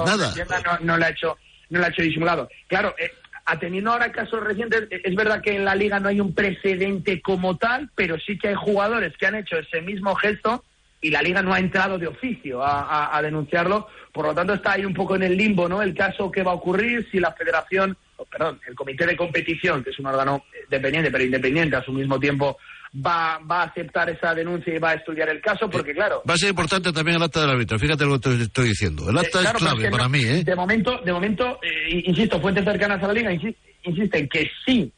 lo nada. no, no lo ha hecho, no lo ha hecho disimulado. Claro, eh, atendiendo ahora casos recientes, eh, es verdad que en la liga no hay un precedente como tal, pero sí que hay jugadores que han hecho ese mismo gesto y la liga no ha entrado de oficio a, denunciarlo. Por lo tanto, está ahí un poco en el limbo, ¿no? El caso que va a ocurrir si la federación, oh, perdón, el comité de competición, que es un órgano eh, dependiente, pero independiente a su mismo tiempo va, va a aceptar esa denuncia y va a estudiar el caso, porque claro... Va a ser importante también el acta del árbitro, fíjate lo que te estoy diciendo. El acta Eh, claro, es clave que para no- mí, ¿eh? De momento, de momento eh, insisto, fuentes cercanas a la liga insi- insisten que sí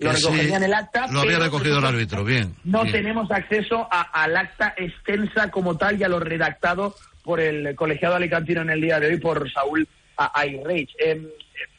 lo sí, recogerían el acta. Lo había recogido el árbitro, bien. No bien. tenemos acceso a- al acta extensa como tal y a lo redactado por el colegiado alicantino en el día de hoy, por Saúl A- Ayreich. Em,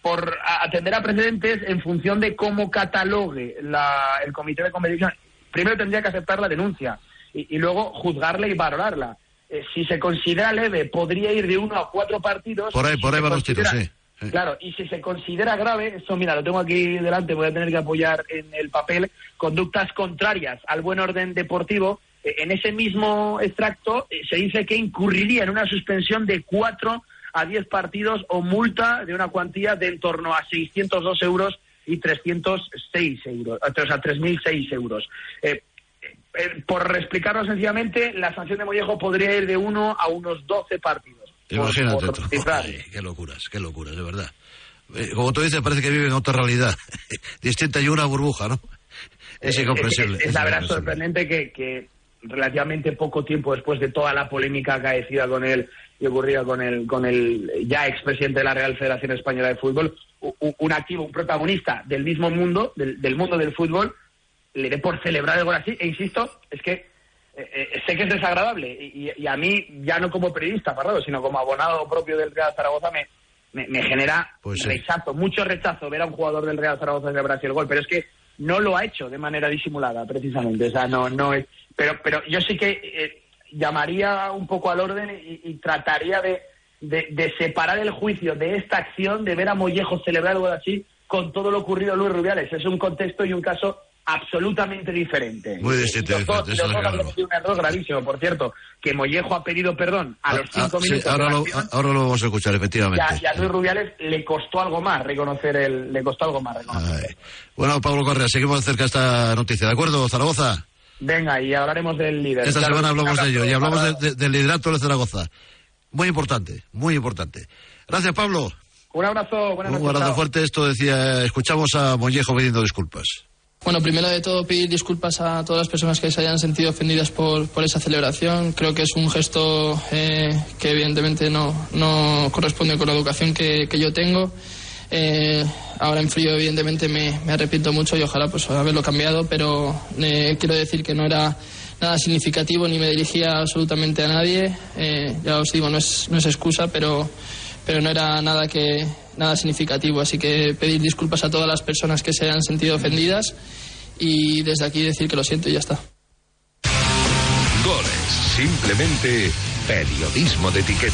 por atender a precedentes en función de cómo catalogue la- el comité de competición. Primero tendría que aceptar la denuncia y, y luego juzgarla y valorarla. Eh, si se considera leve, podría ir de uno a cuatro partidos. Por ahí, Si por ahí van los tiros, considera- sí. Claro, y si se considera grave, esto mira, lo tengo aquí delante, voy a tener que apoyar en el papel, conductas contrarias al buen orden deportivo, eh, en ese mismo extracto eh, se dice que incurriría en una suspensión de 4 a 10 partidos o multa de una cuantía de en torno a 602 euros y 306 euros, o sea, 3.006 euros. Eh, eh, por explicarlo sencillamente, la sanción de Mollejo podría ir de 1 a unos 12 partidos. Imagínate por tú. cifrar. Ay, qué locuras, qué locuras, de verdad. Eh, como tú dices, parece que viven en otra realidad. Distinta y una burbuja, ¿no? Es Eh, incomprensible. Es, es la verdad sorprendente que, que relativamente poco tiempo después de toda la polémica acaecida con él y ocurrida con el, con el ya expresidente de la Real Federación Española de Fútbol, un activo, un protagonista del mismo mundo, del, del mundo del fútbol, le dé por celebrar algo así. E insisto, es que eh, eh, sé que es desagradable y, y a mí, ya no como periodista, Parrado, sino como abonado propio del Real Zaragoza, me, me, me genera Pues sí. rechazo, mucho rechazo ver a un jugador del Real Zaragoza celebrarse el gol, pero es que no lo ha hecho de manera disimulada, precisamente. O sea, no, no es. Pero, pero yo sí que eh, llamaría un poco al orden y, y trataría de, de, de separar el juicio de esta acción, de ver a Mollejo celebrar algo así, con todo lo ocurrido a Luis Rubiales. Es un contexto y un caso absolutamente diferente. Muy distinto, Los dos, un error gravísimo, por cierto, que Mollejo ha pedido perdón a los Ah, cinco sí, minutos. ahora, de la lo, acción. ahora lo vamos a escuchar, Y efectivamente. a, y a Luis Rubiales le costó algo más reconocer el, le costó algo más reconocer. Bueno, Pablo Correa, seguimos de cerca esta noticia, ¿de acuerdo, Zaragoza? Venga, y hablaremos del líder. Esta Claro, semana hablamos de ello y hablamos un de- de- del liderato de Zaragoza. Muy importante, muy importante. Gracias, Pablo. Un abrazo, buenas Un abrazo chao. fuerte. Esto decía, escuchamos a Mollejo pidiendo disculpas. Bueno, primero de todo pedir disculpas a todas las personas que se hayan sentido ofendidas por, por esa celebración. Creo que es un gesto eh, que evidentemente no, no corresponde con la educación que, que yo tengo. Eh, ahora en frío evidentemente me, me arrepiento mucho y ojalá pues haberlo cambiado, pero eh, quiero decir que no era nada significativo ni me dirigía absolutamente a nadie. Eh, ya os digo, no es, no es excusa, pero, pero no era nada que nada significativo. Así que pedir disculpas a todas las personas que se hayan sentido ofendidas y desde aquí decir que lo siento y ya está. Goles, simplemente periodismo de etiqueta.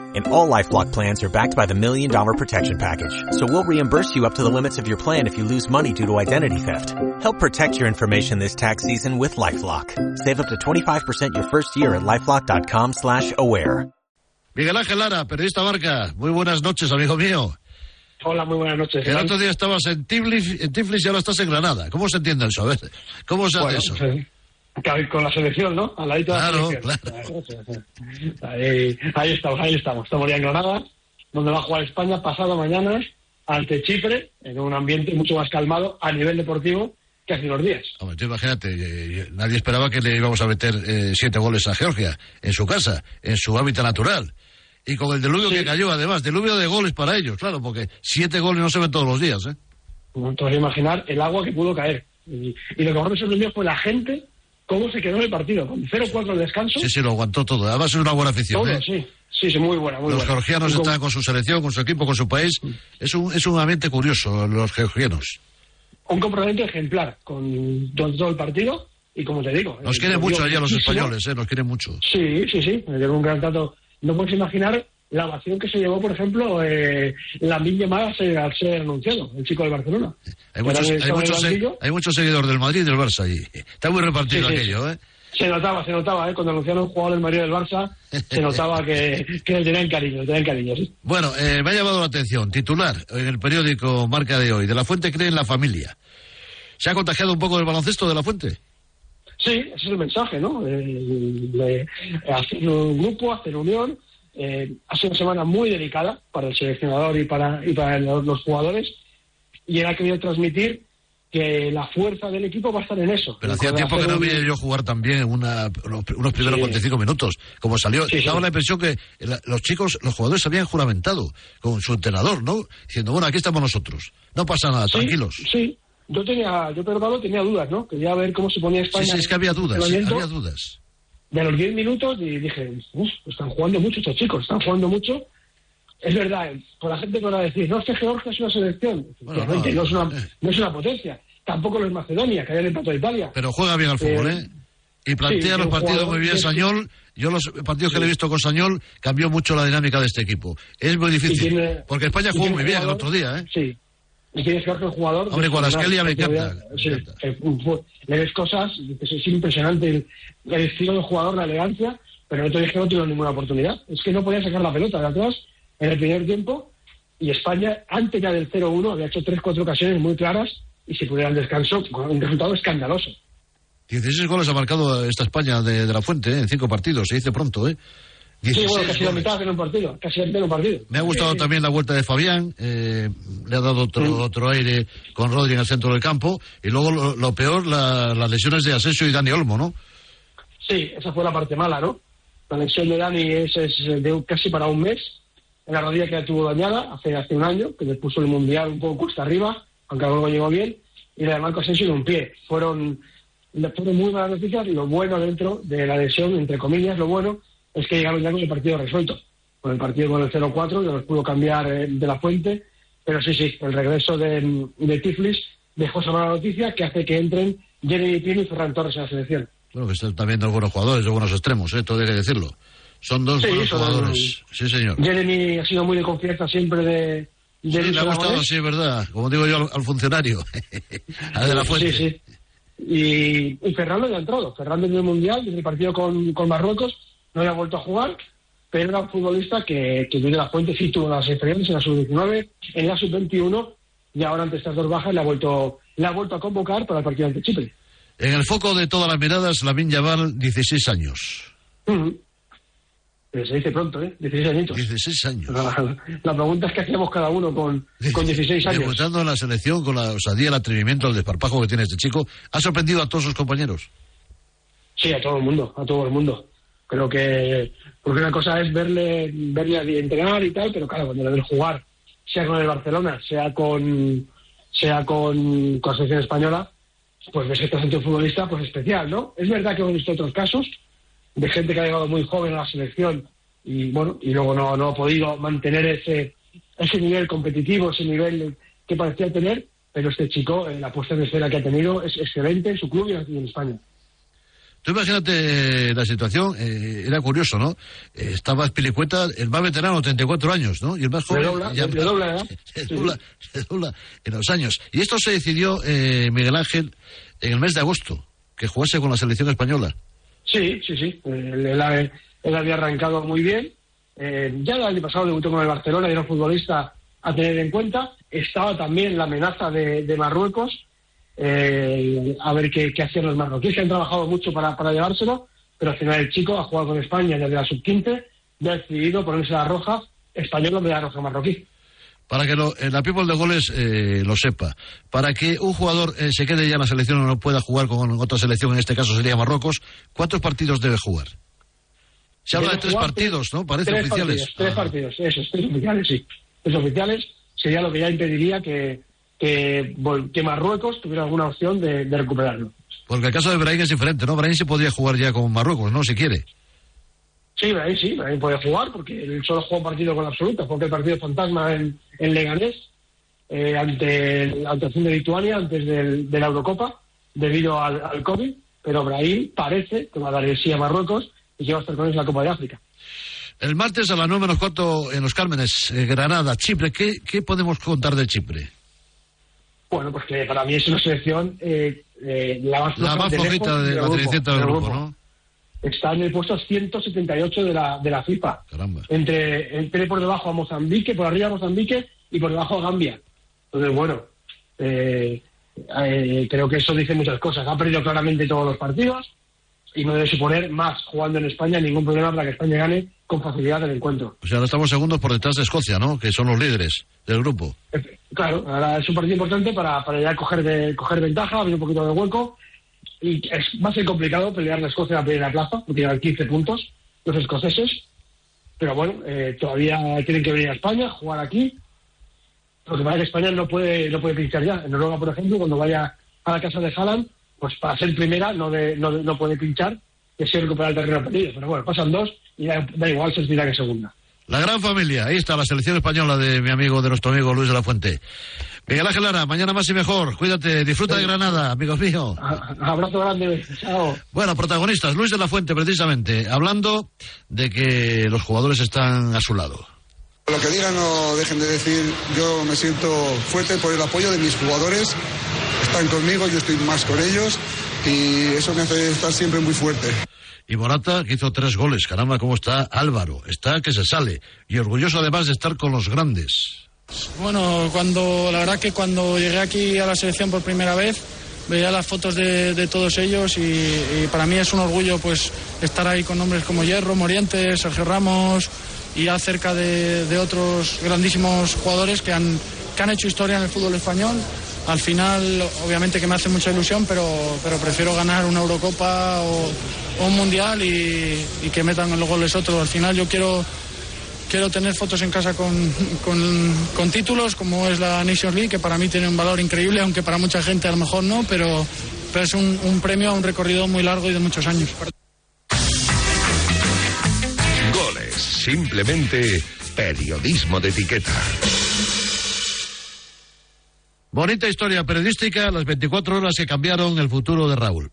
And all LifeLock plans are backed by the Million Dollar Protection Package. So we'll reimburse you up to the limits of your plan if you lose money due to identity theft. Help protect your information this tax season with LifeLock. Save up to 25% your first year at LifeLock.com slash aware. Miguel Ángel Lara, periodista Barca. Muy buenas noches, amigo mío. Hola, muy buenas noches. El otro día estabas en Tiflis, en Tiflis y ahora estás en Granada. ¿Cómo se entiende eso? A ver, ¿cómo se hace Bueno, eso? sí. Claro, Con la selección, ¿no? Al ladito de la Claro, selección. Ahí, ahí estamos, ahí estamos. Estamos ya en Granada, donde va a jugar España pasado mañana ante Chipre, en un ambiente mucho más calmado a nivel deportivo que hace unos días. Hombre, tú imagínate, eh, nadie esperaba que le íbamos a meter eh, siete goles a Georgia, en su casa, en su hábitat natural. Y con el diluvio que cayó, además, diluvio de goles para ellos, claro, porque siete goles no se ven todos los días, ¿eh? No te imaginar el agua que pudo caer. Y, y lo que más me sorprendió fue la gente, cómo se quedó en el partido, con 0-4 el descanso. Sí, sí, lo aguantó todo. Además es una buena afición, todo, ¿eh? sí. Sí, sí, muy buena, muy los buena. georgianos con- están con su selección, con su equipo, con su país. Es un, es un ambiente curioso, los georgianos. un comportamiento ejemplar con todo el partido y como te digo... Nos eh, quieren mucho allá los españoles, ¿eh? Nos quieren mucho. Sí, sí, sí, me dio un gran trato. No puedes imaginar la ovación que se llevó, por ejemplo, eh, la llamada ser, al ser anunciado, el chico del Barcelona. Hay muchos, hay muchos, muchos seguidores del Madrid y del Barça allí. Está muy repartido Sí, sí, aquello, ¿eh? Se notaba, se notaba, ¿eh? cuando anunciaron un jugador del Madrid y del Barça, se notaba que, que le tenían cariño, le tenían cariño, sí. Bueno, eh, me ha llamado la atención. Titular en el periódico Marca de hoy. De la Fuente cree en la familia. ¿Se ha contagiado un poco del baloncesto de la Fuente? Sí, ese es el mensaje, ¿no? Eh, hacer un grupo, hacer unión. Eh, ha sido una semana muy delicada para el seleccionador y para, y para los, los jugadores. Y él ha querido transmitir que la fuerza del equipo va a estar en eso. Pero hacía tiempo que no un- veía yo jugar también en una, unos, unos primeros Sí. 45 minutos. Como salió, Sí, sí. daba la impresión que los chicos, los jugadores se habían juramentado con su entrenador, ¿no? Diciendo, bueno, aquí estamos nosotros. No pasa nada, Sí, tranquilos. Sí, yo tenía, yo Pablo tenía dudas, ¿no? Quería ver cómo se ponía Sí, España. sí, es que había dudas, había dudas. De los 10 minutos y dije, "Uf, están jugando mucho estos chicos, están jugando mucho. Es verdad, por la gente que van a decir, no, es que Georgia es una selección. No, no, es una, no es una potencia. Tampoco lo es Macedonia, que ayer empató a Italia. Pero juega bien al fútbol, ¿eh? Y plantea sí, los partidos muy bien Sañol. Yo los partidos que le he visto con Sañol cambió mucho la dinámica de este equipo. Es muy difícil. Y tiene- porque España y jugó muy bien el otro día, ¿eh? Sí. Y tienes que ver que el jugador... Hombre, encanta, Sí, eh, fue- le ves cosas, dices, es impresionante el, el estilo del jugador, la elegancia, pero día es que no tuvo ninguna oportunidad. Es que no podía sacar la pelota de atrás en el primer tiempo y España, antes ya del 0-1, había hecho 3-4 ocasiones muy claras y se pudiera al descanso con un resultado escandaloso. 16 goles ha marcado esta España de, de la Fuente, ¿eh? En cinco partidos, se dice pronto, ¿eh? Sí, 16 bueno, casi la mitad en un partido, casi en un partido. Me ha gustado Sí, también la vuelta de Fabián, eh, le ha dado otro, otro aire con Rodri en el centro del campo. Y luego lo, lo peor, la- las lesiones de Asensio y Dani Olmo, ¿no? Sí, esa fue la parte mala, ¿no? La lesión de Dani es, es de casi para un mes, en la rodilla que la tuvo dañada hace, hace un año, que le puso el Mundial un poco cuesta arriba, aunque luego llegó bien, y la de Marco Asensio en un pie. Fueron, fueron muy malas noticias, lo bueno dentro de la lesión, entre comillas, lo bueno es que llegaron ya con el partido resuelto, con el partido con el 0-4, que los pudo cambiar eh, de la fuente, pero sí, sí, el regreso de, de Tiflis dejó esa mala noticia que hace que entren Jeremy Pino y Ferran Torres en la selección. Bueno, que están también dos buenos jugadores, dos buenos extremos, ¿eh? Todo hay que decirlo. Son dos Sí, buenos son- jugadores. Sí, señor. Jeremy ha sido muy de confianza siempre de, de Sí, le ha gustado, Aragonés. sí, es verdad. Como digo yo al, al funcionario, al de la fuente. Sí, sí. Y, y Ferran no había entrado. Ferran desde el Mundial, desde el partido con, con Marruecos, no había vuelto a jugar, pero era un futbolista que, que de la Fuente sí tuvo las experiencias en la sub-19, en la sub-21, y ahora ante estas dos bajas le ha vuelto, le ha vuelto a convocar para el partido ante Chipre. En el foco de todas las miradas, Lamin Yaval, 16 años. Pero se dice pronto, ¿eh? 16 añitos. 16 años. La, la pregunta es qué hacíamos cada uno con, con 16 años. Debutando en la selección con la osadía, el atrevimiento, el desparpajo que tiene este chico, ha sorprendido a todos sus compañeros. Sí, a todo el mundo, a todo el mundo. Creo que, porque una cosa es verle, verle entrenar y tal, pero claro, cuando le ves jugar, sea con el Barcelona, sea con, sea con, con la selección española, pues ves que un futbolista pues especial, ¿no? Es verdad que hemos visto otros casos de gente que ha llegado muy joven a la selección y bueno, y luego no, no ha podido mantener ese, ese nivel competitivo, ese nivel que parecía tener, pero este chico, eh, la puesta en escena que ha tenido es excelente en su club y en España. Tú imagínate la situación, eh, era curioso, ¿no? Eh, estaba Spilicueta, el más veterano, 34 años, ¿no? Y el más joven... Le dobla, ya- dobla, ¿eh? se, dobla, se dobla en los años. Y esto se decidió, eh, Miguel Ángel, en el mes de agosto, que jugase con la selección española. Sí, sí, sí. Él, él ha- él había arrancado muy bien. Eh, ya el año pasado debutó con el Barcelona y era un futbolista a tener en cuenta. Estaba también la amenaza de, de Marruecos. Eh, a ver qué, qué hacían los marroquíes, que han trabajado mucho para, para llevárselo, pero al final el chico ha jugado con España desde la sub-15 y ha decidido ponerse la roja española de la roja marroquí. Para que lo- eh, la People de Goles eh, lo sepa, para que un jugador eh, se quede ya en la selección o no pueda jugar con otra selección, en este caso sería Marruecos, ¿cuántos partidos debe jugar? Se habla de tres partidos, ¿no? Parece tres oficiales. Partidos, tres Ah. partidos, esos, tres oficiales, sí. Tres oficiales sería lo que ya impediría que, que, Marruecos tuviera alguna opción de, de recuperarlo. Porque el caso de Brahim es diferente, ¿no? Brahim se podría jugar ya con Marruecos, ¿no? Si quiere. Sí, ahí sí, ahí puede jugar porque él solo juega un partido con la absoluta, porque el partido fantasma en, en Leganés. eh, ante la actuación de Lituania antes del- de la Eurocopa debido al, al COVID, pero Brahim parece que va a dar el sí a Marruecos y que va a estar con ellos en la Copa de África. El martes a las 9 menos cuarto en Los Cármenes, eh, Granada, Chipre. ¿Qué, ¿Qué podemos contar de Chipre? Bueno, pues que para mí es una selección eh, eh, la más, La más de lejos la grupo, del grupo, ¿no? Está en el puesto 178 de la, de la FIFA. Caramba. Entre, entre por debajo a Mozambique, por arriba a Mozambique y por debajo a Gambia. Entonces, bueno, eh, eh, creo que eso dice muchas cosas. Ha perdido claramente todos los partidos y no debe suponer más jugando en España ningún problema para que España gane con facilidad el encuentro. O sea, ahora estamos segundos por detrás de Escocia, ¿no? Que son los líderes del grupo. Claro, ahora es un partido importante para, para ya coger, de, coger ventaja, abrir un poquito de hueco. Y es, va a ser complicado pelear la Escocia en la primera plaza, porque llevan 15 puntos los escoceses. Pero bueno, eh, todavía tienen que venir a España, jugar aquí. Lo que pasa es que España no puede, no puede pinchar ya. En Noruega, por ejemplo, cuando vaya a la casa de Haaland, pues para ser primera no, de- no, no puede pinchar, que se recuperar el terreno perdido. Pero bueno, pasan dos y da, da igual primera que segunda. La gran familia, ahí está la selección española de mi amigo, de nuestro amigo Luis de la Fuente. Miguel Ángel Lara, mañana más y mejor. Cuídate, disfruta de Granada, amigos míos. Abrazo grande, chao. Bueno, protagonistas, Luis de la Fuente, precisamente, hablando de que los jugadores están a su lado. Lo que digan no dejen de decir, yo me siento fuerte por el apoyo de mis jugadores, están conmigo, yo estoy más con ellos y eso me hace estar siempre muy fuerte. Y Morata, que hizo tres goles. Caramba, cómo está Álvaro. Está que se sale. Y orgulloso además de estar con los grandes. Bueno, cuando la verdad que cuando llegué aquí a la selección por primera vez veía las fotos de, de todos ellos y, y para mí es un orgullo pues estar ahí con nombres como Hierro, Morientes, Sergio Ramos y ya cerca de, de otros grandísimos jugadores que han, que han hecho historia en el fútbol español. Al final, obviamente que me hace mucha ilusión, pero, pero prefiero ganar una Eurocopa o, un Mundial y, y que metan los goles otros. Al final yo quiero quiero tener fotos en casa con, con, títulos como es la Nations League, que para mí tiene un valor increíble, aunque para mucha gente a lo mejor no, pero, es un premio a un recorrido muy largo y de muchos años. Simplemente periodismo de etiqueta. Bonita historia periodística, las 24 horas que cambiaron el futuro de Raúl.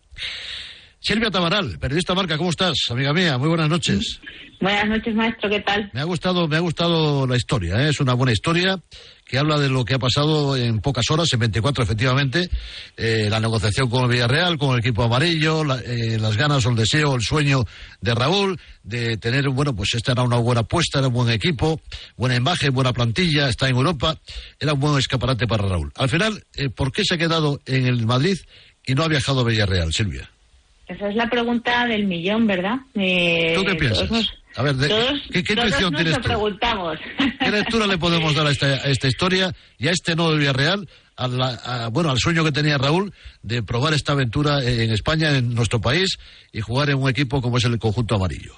Silvia Tamaral, periodista Marca, ¿cómo estás? Amiga mía, muy buenas noches. Buenas noches, maestro, ¿qué tal? Me ha gustado, me ha gustado la historia, ¿eh? es una buena historia que habla de lo que ha pasado en pocas horas, en 24 efectivamente, eh, la negociación con el Villarreal, con el equipo amarillo, la- eh, las ganas o el deseo, el sueño de Raúl de tener, bueno, pues esta era una buena apuesta, era un buen equipo, buena imagen, buena plantilla, está en Europa, era un buen escaparate para Raúl. Al final, eh, ¿por qué se ha quedado en el Madrid y no ha viajado a Villarreal, Silvia? Esa es la pregunta del millón, ¿verdad? Eh, ¿Tú qué piensas? todos A ver, de- todos- ¿qué, qué todos intuición nos tienes lo tú? preguntamos. ¿Qué lectura le podemos dar a esta, a esta historia y a este no de Villarreal? A la- a- bueno, al sueño que tenía Raúl de probar esta aventura en España, en nuestro país, y jugar en un equipo como es el conjunto amarillo.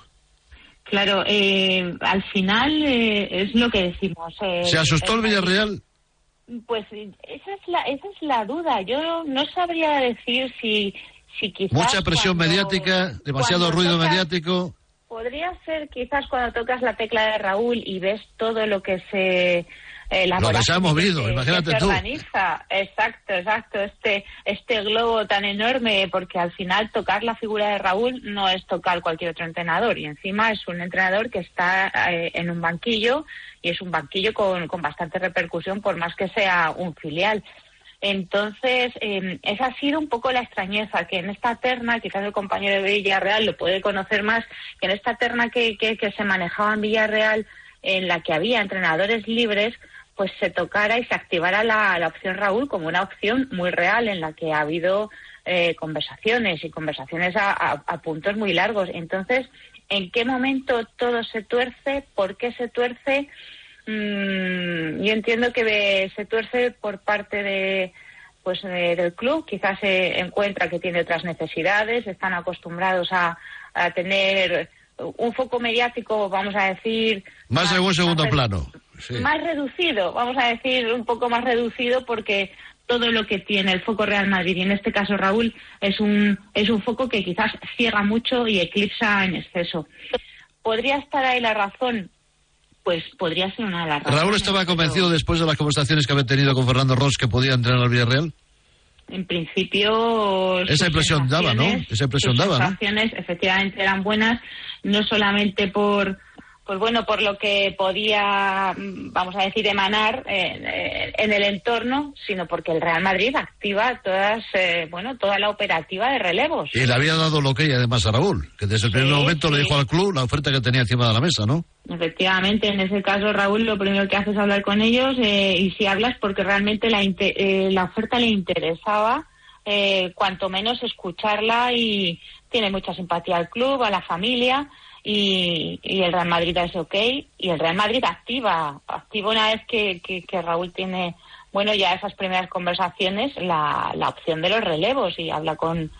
Claro, eh, al final eh, es lo que decimos. eh, ¿Se asustó el Villarreal? Pues eh, esa es la esa es la duda. Yo no sabría decir si si quizás Mucha presión cuando- mediática, demasiado ruido mediático. Podría ser quizás cuando tocas la tecla de Raúl y ves todo lo que se eh, la Lo que movido, que se- imagínate que se tú. organiza. Exacto, exacto. Este este globo tan enorme, porque al final tocar la figura de Raúl no es tocar cualquier otro entrenador y encima es un entrenador que está eh, en un banquillo y es un banquillo con, con bastante repercusión por más que sea un filial. Entonces, eh, esa ha sido un poco la extrañeza, que en esta terna, quizás el compañero de Villarreal lo puede conocer más, que en esta terna que, que, que se manejaba en Villarreal, en la que había entrenadores libres, pues se tocara y se activara la, la opción Raúl como una opción muy real en la que ha habido eh, conversaciones y conversaciones a, puntos muy largos. Entonces, ¿en qué momento todo se tuerce? ¿Por qué se tuerce? Mm, yo entiendo que de- se tuerce por parte de pues de- del club quizás se encuentra que tiene otras necesidades están acostumbrados a, a tener un foco mediático vamos a decir Más en un segundo más- plano. Sí. más reducido, vamos a decir un poco más reducido porque todo lo que tiene el foco Real Madrid y en este caso Raúl es un es un foco que quizás ciega mucho y eclipsa en exceso. Podría estar ahí la razón pues podría ser una de las razones. ¿Raúl estaba convencido después de las conversaciones que había tenido con Fernando Ross que podía entrenar al Villarreal? En principio. Esa impresión daba, ¿no? Esa impresión daba, ¿no? sensaciones efectivamente eran buenas, no solamente por. Pues bueno, por lo que podía, mm, vamos a decir, emanar en, eh, en el entorno, sino porque el Real Madrid activa todas, eh, bueno, toda la operativa de relevos. Y le había dado lo que ella además a Raúl, que desde el primer Sí, momento le dijo al club la oferta que tenía encima de la mesa, ¿no? Efectivamente, en ese caso Raúl lo primero que hace es hablar con ellos eh, y si hablas porque realmente la, eh, la oferta le interesaba, eh, cuanto menos escucharla y tiene mucha simpatía al club, a la familia y, y el Real Madrid es ok y el Real Madrid activa, activa una vez que, que, que Raúl tiene, bueno, ya esas primeras conversaciones, la, la opción de los relevos y habla con,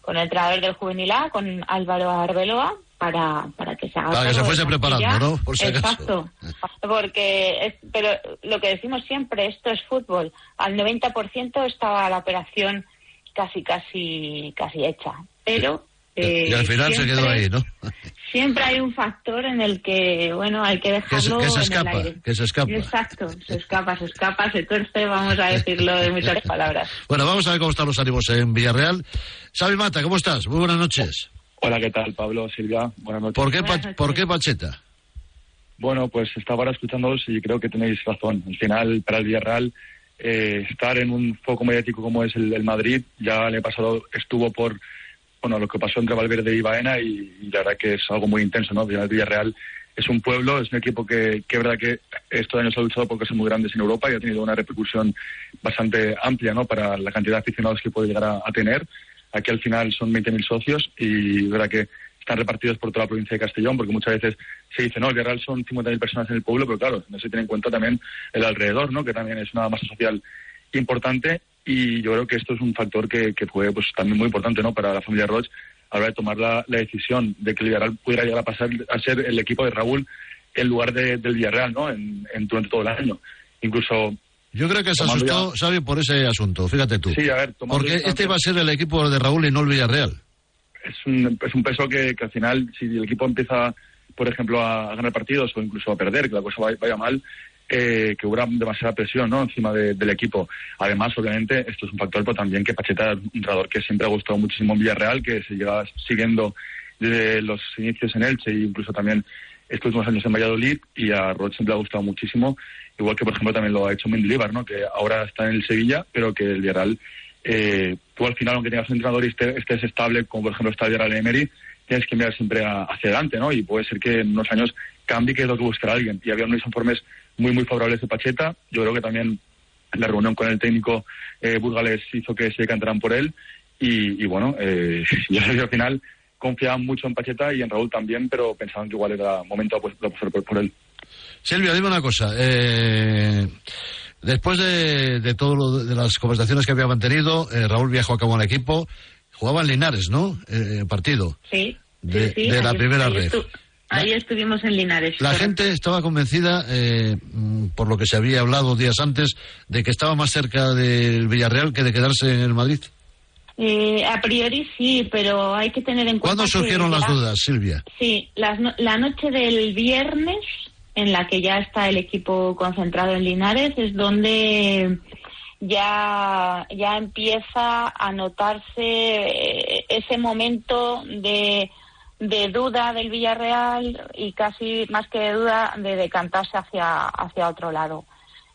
con el entrenador del juvenil A, con Álvaro Arbeloa, para, para que se haga Para que se fuese preparando, ¿no? Por si. Exacto. Porque, es, pero lo que decimos siempre, esto es fútbol. Al 90% estaba la operación casi, casi, casi hecha. Pero. Eh, y al final se siempre- quedó ahí, ¿no? Siempre hay un factor en el que, bueno, hay que Que se, dejarlo que se en escapa, el aire. que se escapa. Exacto, se escapa, se escapa, se tuerce, vamos a decirlo de muchas palabras. Bueno, vamos a ver cómo están los ánimos en Villarreal. Xavi Mata, ¿cómo estás? Muy buenas noches. Hola, ¿qué tal, Pablo, Silvia? Buenas noches. ¿Por qué, Pa- ¿por qué Pacheta? Bueno, pues estaba ahora escuchándolos y creo que tenéis razón. Al final, para el Villarreal, eh, estar en un foco mediático como es el del Madrid, ya el año pasado estuvo por bueno lo que pasó entre Valverde y Baena y, la verdad que es algo muy intenso, ¿no? El Villarreal es un pueblo, es un equipo que, que verdad que estos años ha luchado por cosas muy grandes en Europa y ha tenido una repercusión bastante amplia, ¿no? Para la cantidad de aficionados que puede llegar a, tener. Aquí al final son 20.000 socios y verdad que están repartidos por toda la provincia de Castellón, porque muchas veces se dice, no, el Villarreal son 50.000 personas en el pueblo, pero claro, no se tiene en cuenta también el alrededor, ¿no? Que también es una masa social importante y yo creo que esto es un factor que, que fue pues también muy importante, ¿no? Para la familia Roche a la hora de tomar la, la decisión de que el Villarreal pudiera llegar a pasar a ser el equipo de Raúl en lugar de- del Villarreal, ¿no? En, en- durante todo el año. Incluso Yo creo que se asustó, Xavi, por ese asunto, fíjate tú. Sí, a ver, tomando Porque distancia- este va a ser el equipo de Raúl y no el Villarreal. es un, es un peso que, que al final, si el equipo empieza, por ejemplo, a, ganar partidos o incluso a perder, que la cosa vaya, vaya mal, eh, que hubiera demasiada presión ¿no? encima de- del equipo. Además, obviamente, esto es un factor, pero también que Pacheta es un entrenador que siempre ha gustado muchísimo en Villarreal, que se lleva siguiendo desde los inicios en Elche e incluso también estos últimos años en Valladolid y a Rod siempre le ha gustado muchísimo, igual que por ejemplo también lo ha hecho Mendilibar, ¿no? que ahora está en el Sevilla, pero que el Villarreal, eh, tú al final, aunque tengas un entrenador y esté- estés estable, como por ejemplo está el Villarreal Emery, tienes que mirar siempre a- hacia adelante, ¿no? Y puede ser que en unos años cambie, que es lo que buscará alguien. Y había unos informes muy, muy favorables de Pacheta. Yo creo que también la reunión con el técnico eh, burgalés hizo que se decantaran por él. Y, y bueno, eh, yo creo que al final confiaban mucho en Pacheta y en Raúl también, pero pensaban que igual era momento de apostar por, por él. Silvia, dime una cosa. eh, después de, de todo lo de las conversaciones que había mantenido, eh, Raúl viajó a cabo al equipo. Jugaba en Linares, ¿no? Eh, partido Sí. de, sí, sí, de la ahí- primera ahí red. Ahí estuvimos en Linares. La correcto. gente estaba convencida, eh, mm, por lo que se había hablado días antes, de que estaba más cerca del Villarreal que de quedarse en el Madrid. Eh, a priori sí, pero hay que tener en cuenta. ¿Cuándo que surgieron las dudas, Silvia? Sí, no- la noche del viernes, en la que ya está el equipo concentrado en Linares, es donde ya, ya empieza a notarse eh, ese momento de, de duda del Villarreal y casi más que de duda de decantarse hacia, hacia otro lado.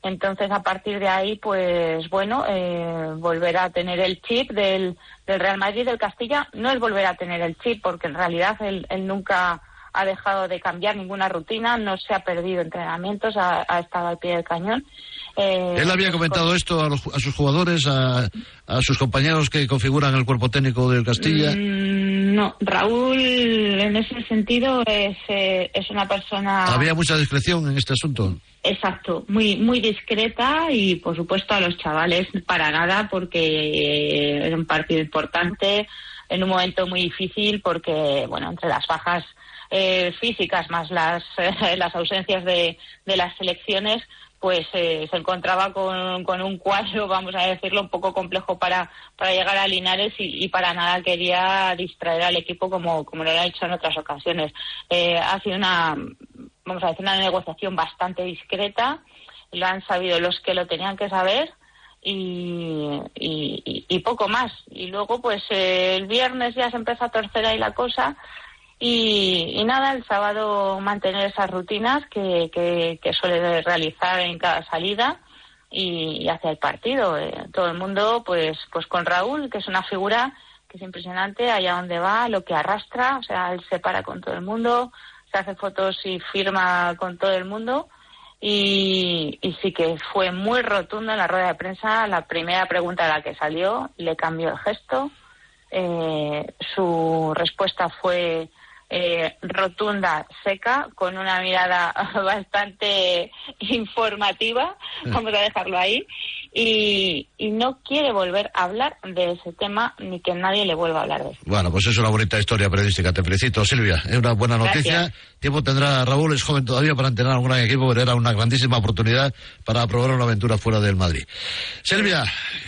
Entonces, a partir de ahí, pues bueno, eh, volver a tener el chip del, del Real Madrid, del Castilla, no es volver a tener el chip, porque en realidad él, nunca ha dejado de cambiar ninguna rutina, no se ha perdido entrenamientos, ha estado al pie del cañón. Eh, ¿Él había pues, comentado esto a, los- a sus jugadores, a, a sus compañeros que configuran el cuerpo técnico del Castilla? Mm, no, Raúl en ese sentido es, eh, es una persona... ¿Había mucha discreción en este asunto? Exacto, muy muy discreta y por supuesto a los chavales para nada porque eh, era un partido importante en un momento muy difícil porque bueno entre las bajas eh, físicas más las las ausencias de, de las selecciones pues eh, se encontraba con, con un cuadro, vamos a decirlo, un poco complejo para, para llegar a Linares y, para nada quería distraer al equipo como, como lo ha hecho en otras ocasiones. Eh, ha sido una, vamos a decir, una negociación bastante discreta. Lo han sabido los que lo tenían que saber y, y, poco más. Y luego, pues el viernes ya se empezó a torcer ahí la cosa. Y, nada, el sábado mantener esas rutinas que, que, suele realizar en cada salida y, hacia el partido. Eh, todo el mundo, pues, pues con Raúl, que es una figura que es impresionante, allá donde va, lo que arrastra, o sea, él se para con todo el mundo, se hace fotos y firma con todo el mundo. Y, sí que fue muy rotundo en la rueda de prensa. La primera pregunta a la que salió le cambió el gesto. Eh, su respuesta fue eh, rotunda, seca, con una mirada bastante informativa, vamos a dejarlo ahí, y, no quiere volver a hablar de ese tema ni que nadie le vuelva a hablar de eso. Bueno, pues es una bonita historia periodística, te felicito, Silvia, es una buena noticia. Tiempo tendrá Raúl, es joven todavía para entrenar a un gran equipo, pero era una grandísima oportunidad para probar una aventura fuera del Madrid. Silvia,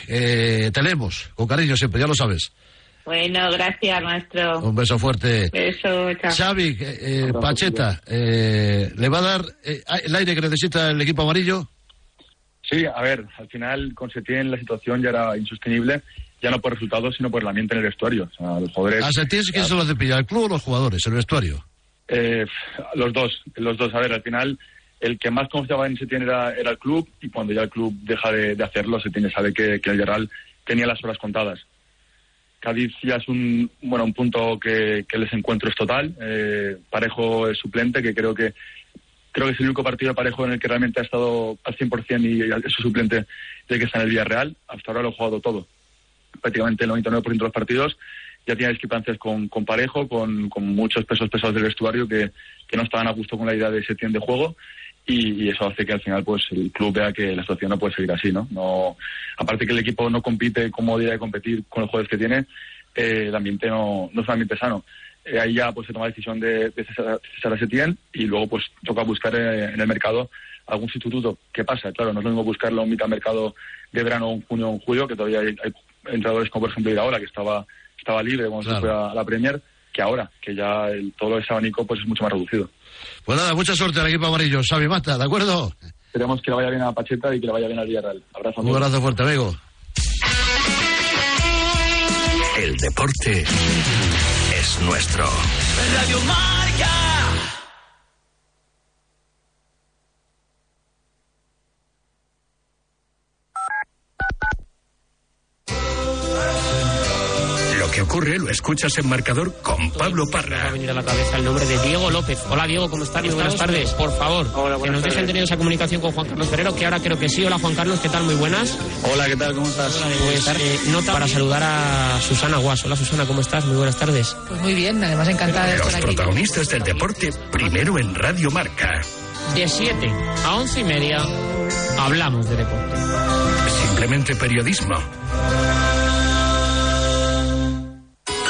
eh, te leemos, con cariño siempre, ya lo sabes. Bueno, gracias, maestro. Un beso fuerte. Beso, chao. Xavi, eh, eh, Pacheta, eh, ¿le va a dar el aire que necesita el equipo amarillo? Sí, a ver, al final con Setién la situación ya era insostenible, ya no por resultados, sino por el ambiente en el vestuario. O sea, los jugadores... ¿A Setién quién se lo cepilla, el club o los jugadores, el vestuario? los dos, los dos. A ver, al final el que más confiaba en Setién era, era el club y cuando ya el club deja de, hacerlo, Setién sabe que, que el Gerald tenía las horas contadas. Cádiz ya es un bueno un punto que, que les encuentro es total. Eh, Parejo es suplente, que creo que creo que es el único partido de Parejo en el que realmente ha estado al 100% y es su suplente de que está en el Villarreal. Hasta ahora lo ha jugado todo. Prácticamente el 99% de los partidos ya tiene discrepancias con, con Parejo, con, con, muchos pesos pesados del vestuario que, que no estaban a gusto con la idea de ese tiempo de juego y, eso hace que al final pues el club vea que la situación no puede seguir así, ¿no? no aparte que el equipo no compite como debería competir con los jugadores que tiene, eh, el ambiente no, no es un ambiente sano. Eh, ahí ya pues se toma la decisión de, de cesar, a Setién y luego pues toca buscar eh, en el mercado algún sustituto. ¿Qué pasa? Claro, no es lo mismo buscarlo en mitad mercado de verano, en junio o en julio, que todavía hay, entradores como por ejemplo ahora que estaba, estaba libre cuando se fue a, la Premier, que ahora, que ya el, todo ese abanico pues es mucho más reducido. Pues nada, mucha suerte al equipo amarillo. Xavi Mata, ¿de acuerdo? Esperemos que le vaya bien a Pacheta y que le vaya bien al Villarreal. Abrazo. Un abrazo fuerte, amigo. El deporte es nuestro. Radio Marca. Que ocurre lo escuchas en marcador con Pablo Parra. Me ha venido a la cabeza el nombre de Diego López. Hola Diego, ¿cómo estás? Muy buenas tardes. Por favor, que nos dejen tener esa comunicación con Juan Carlos Ferrero, que ahora creo que sí. Hola Juan Carlos, ¿qué tal? Muy buenas. Hola, ¿qué tal? ¿Cómo estás? Pues eh, nota para saludar a Susana Guas. Hola Susana, ¿cómo estás? Muy buenas tardes. Pues muy bien, además encantada de estar Los protagonistas del deporte, primero en Radio Marca. De 7 a 11 y media, hablamos de deporte. Simplemente periodismo.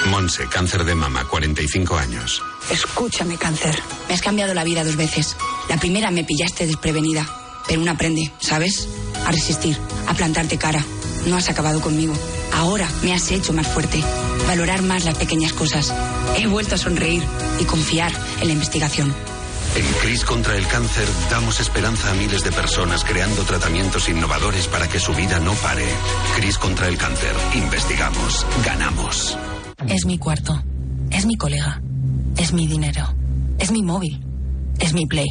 Monse, cáncer de mama, 45 años. Escúchame, cáncer. Me has cambiado la vida dos veces. La primera me pillaste desprevenida, pero uno aprende, ¿sabes? A resistir, a plantarte cara. No has acabado conmigo. Ahora me has hecho más fuerte, valorar más las pequeñas cosas. He vuelto a sonreír y confiar en la investigación. En CRIS contra el cáncer damos esperanza a miles de personas creando tratamientos innovadores para que su vida no pare. CRIS contra el cáncer. Investigamos. Ganamos. Es mi cuarto. Es mi colega. Es mi dinero. Es mi móvil. Es mi play.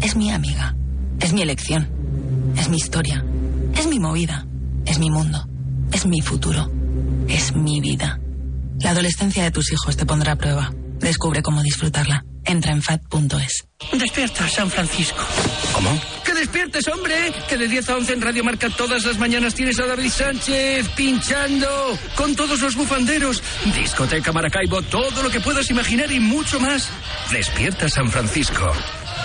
Es mi amiga. Es mi elección. Es mi historia. Es mi movida. Es mi mundo. Es mi futuro. Es mi vida. La adolescencia de tus hijos te pondrá a prueba. Descubre cómo disfrutarla. Entra en fat.es. Despierta, San Francisco. ¿Cómo? ¡Que despiertes, hombre! Que de 10 a 11 en Radio Marca todas las mañanas tienes a David Sánchez pinchando con todos los bufanderos. Discoteca Maracaibo, todo lo que puedas imaginar y mucho más. Despierta, San Francisco.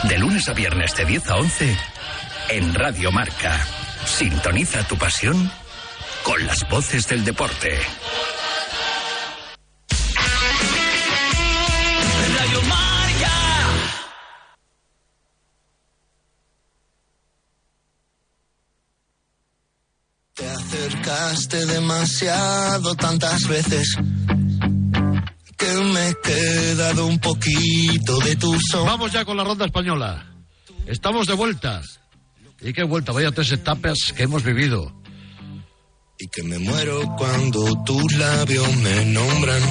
De lunes a viernes de 10 a 11 en Radio Marca. Sintoniza tu pasión con las voces del deporte. Demasiado tantas veces que me he quedado un poquito de tu son. Vamos ya con la ronda española. Estamos de vuelta. ¿Y qué vuelta? Vaya tres etapas que hemos vivido. Y que me muero cuando tus labios me nombran.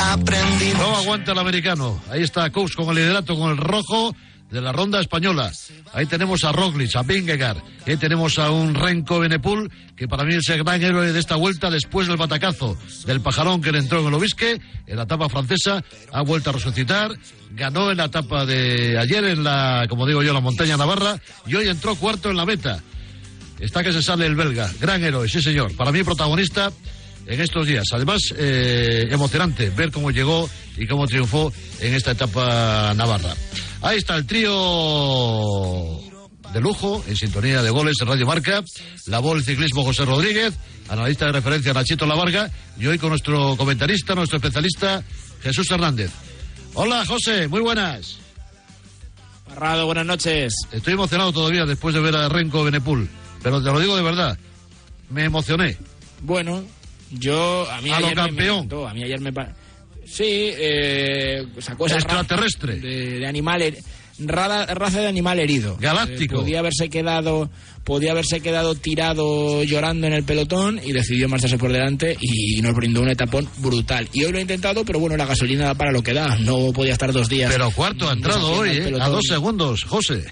Aprendí. No aguanta el americano. Ahí está Cous con el liderato, con el rojo de la ronda española. Ahí tenemos a Roglic, a Vingegaard, ahí tenemos a un Renko Benepul, que para mí es el gran héroe de esta vuelta después del batacazo del pajarón que le entró en el Obisque, en la etapa francesa, ha vuelto a resucitar, ganó en la etapa de ayer en la, como digo yo, la montaña Navarra, y hoy entró cuarto en la meta. Está que se sale el belga, gran héroe, sí señor, para mí protagonista en estos días. Además, eh, emocionante ver cómo llegó y cómo triunfó en esta etapa navarra. Ahí está el trío de lujo, en sintonía de goles en Radio Marca, la voz ciclismo José Rodríguez, analista de referencia Nachito Lavarga, y hoy con nuestro comentarista, nuestro especialista, Jesús Hernández. Hola, José, muy buenas. Parrado, buenas noches. Estoy emocionado todavía después de ver a Renko Benepul, pero te lo digo de verdad, me emocioné. Bueno, yo, a mí a lo ayer campeón. Me, a mí ayer me... Sí, eh, esa extraterrestre de, de animal raza de animal herido. Galáctico. Eh, podía haberse quedado podía haberse quedado tirado llorando en el pelotón y decidió marcharse por delante y nos brindó un etapón brutal. Y hoy lo he intentado, pero bueno, la gasolina da para lo que da. No podía estar dos días. Pero cuarto ha entrado hoy, eh, a dos segundos, José.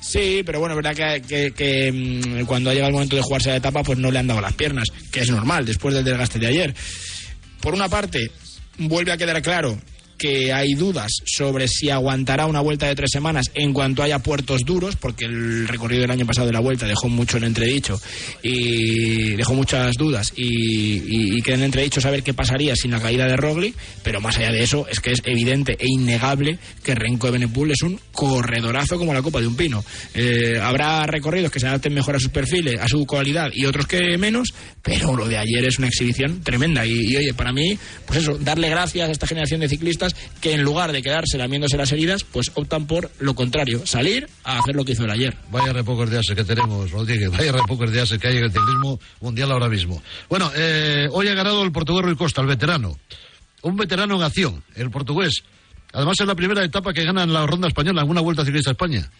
Sí, pero bueno, verdad que, que, que, mm, cuando ha llegado el momento de jugarse la etapa, pues no le han dado las piernas, que es normal después del desgaste de ayer. Por una parte, vuelve a quedar claro que hay dudas sobre si aguantará una vuelta de tres semanas en cuanto haya puertos duros, porque el recorrido del año pasado de la vuelta dejó mucho en entredicho y dejó muchas dudas y, y, queda en entredicho saber qué pasaría sin la caída de Rogli, pero más allá de eso es que es evidente e innegable que Renko de Benepul es un corredorazo como la copa de un pino. Eh, habrá recorridos que se adapten mejor a sus perfiles, a su cualidad y otros que menos, pero lo de ayer es una exhibición tremenda y, y oye, para mí, pues eso, darle gracias a esta generación de ciclistas que en lugar de quedarse lamiéndose las heridas, pues optan por lo contrario, salir a hacer lo que hizo el ayer. Vaya repocos de ases que tenemos, Rodríguez, vaya repocos de ases que hay en el ciclismo mundial ahora mismo. Bueno, eh, hoy ha ganado el portugués Rui Costa, el veterano. Un veterano en acción, el portugués. Además es la primera etapa que gana en la ronda española en una vuelta ciclista a España.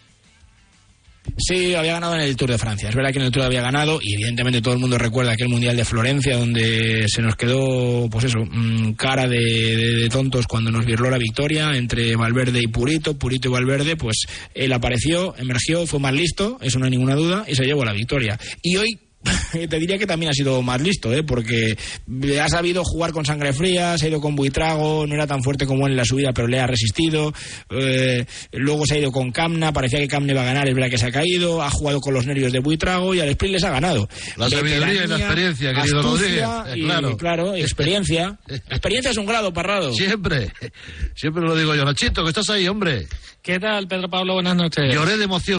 Sí, había ganado en el Tour de Francia. Es verdad que en el Tour había ganado y evidentemente todo el mundo recuerda aquel Mundial de Florencia donde se nos quedó, pues eso, mm, cara de, de, tontos cuando nos virló la victoria entre Valverde y Purito. Purito y Valverde, pues él apareció, emergió, fue más listo, eso no hay ninguna duda, y se llevó la victoria. Y hoy te diría que también ha sido más listo, ¿eh? porque ha sabido jugar con sangre fría, se ha ido con Buitrago, no era tan fuerte como él en la subida, pero le ha resistido. Eh, luego se ha ido con Camna, parecía que Camna iba a ganar, es verdad que se ha caído, ha jugado con los nervios de Buitrago y al sprint les ha ganado. La sabiduría y la experiencia, querido Rodríguez. Y, claro. claro, experiencia. experiencia es un grado, Parrado. Siempre, siempre lo digo yo. Nachito, que estás ahí, hombre. ¿Qué tal, Pedro Pablo? Buenas noches. Lloré de emoción.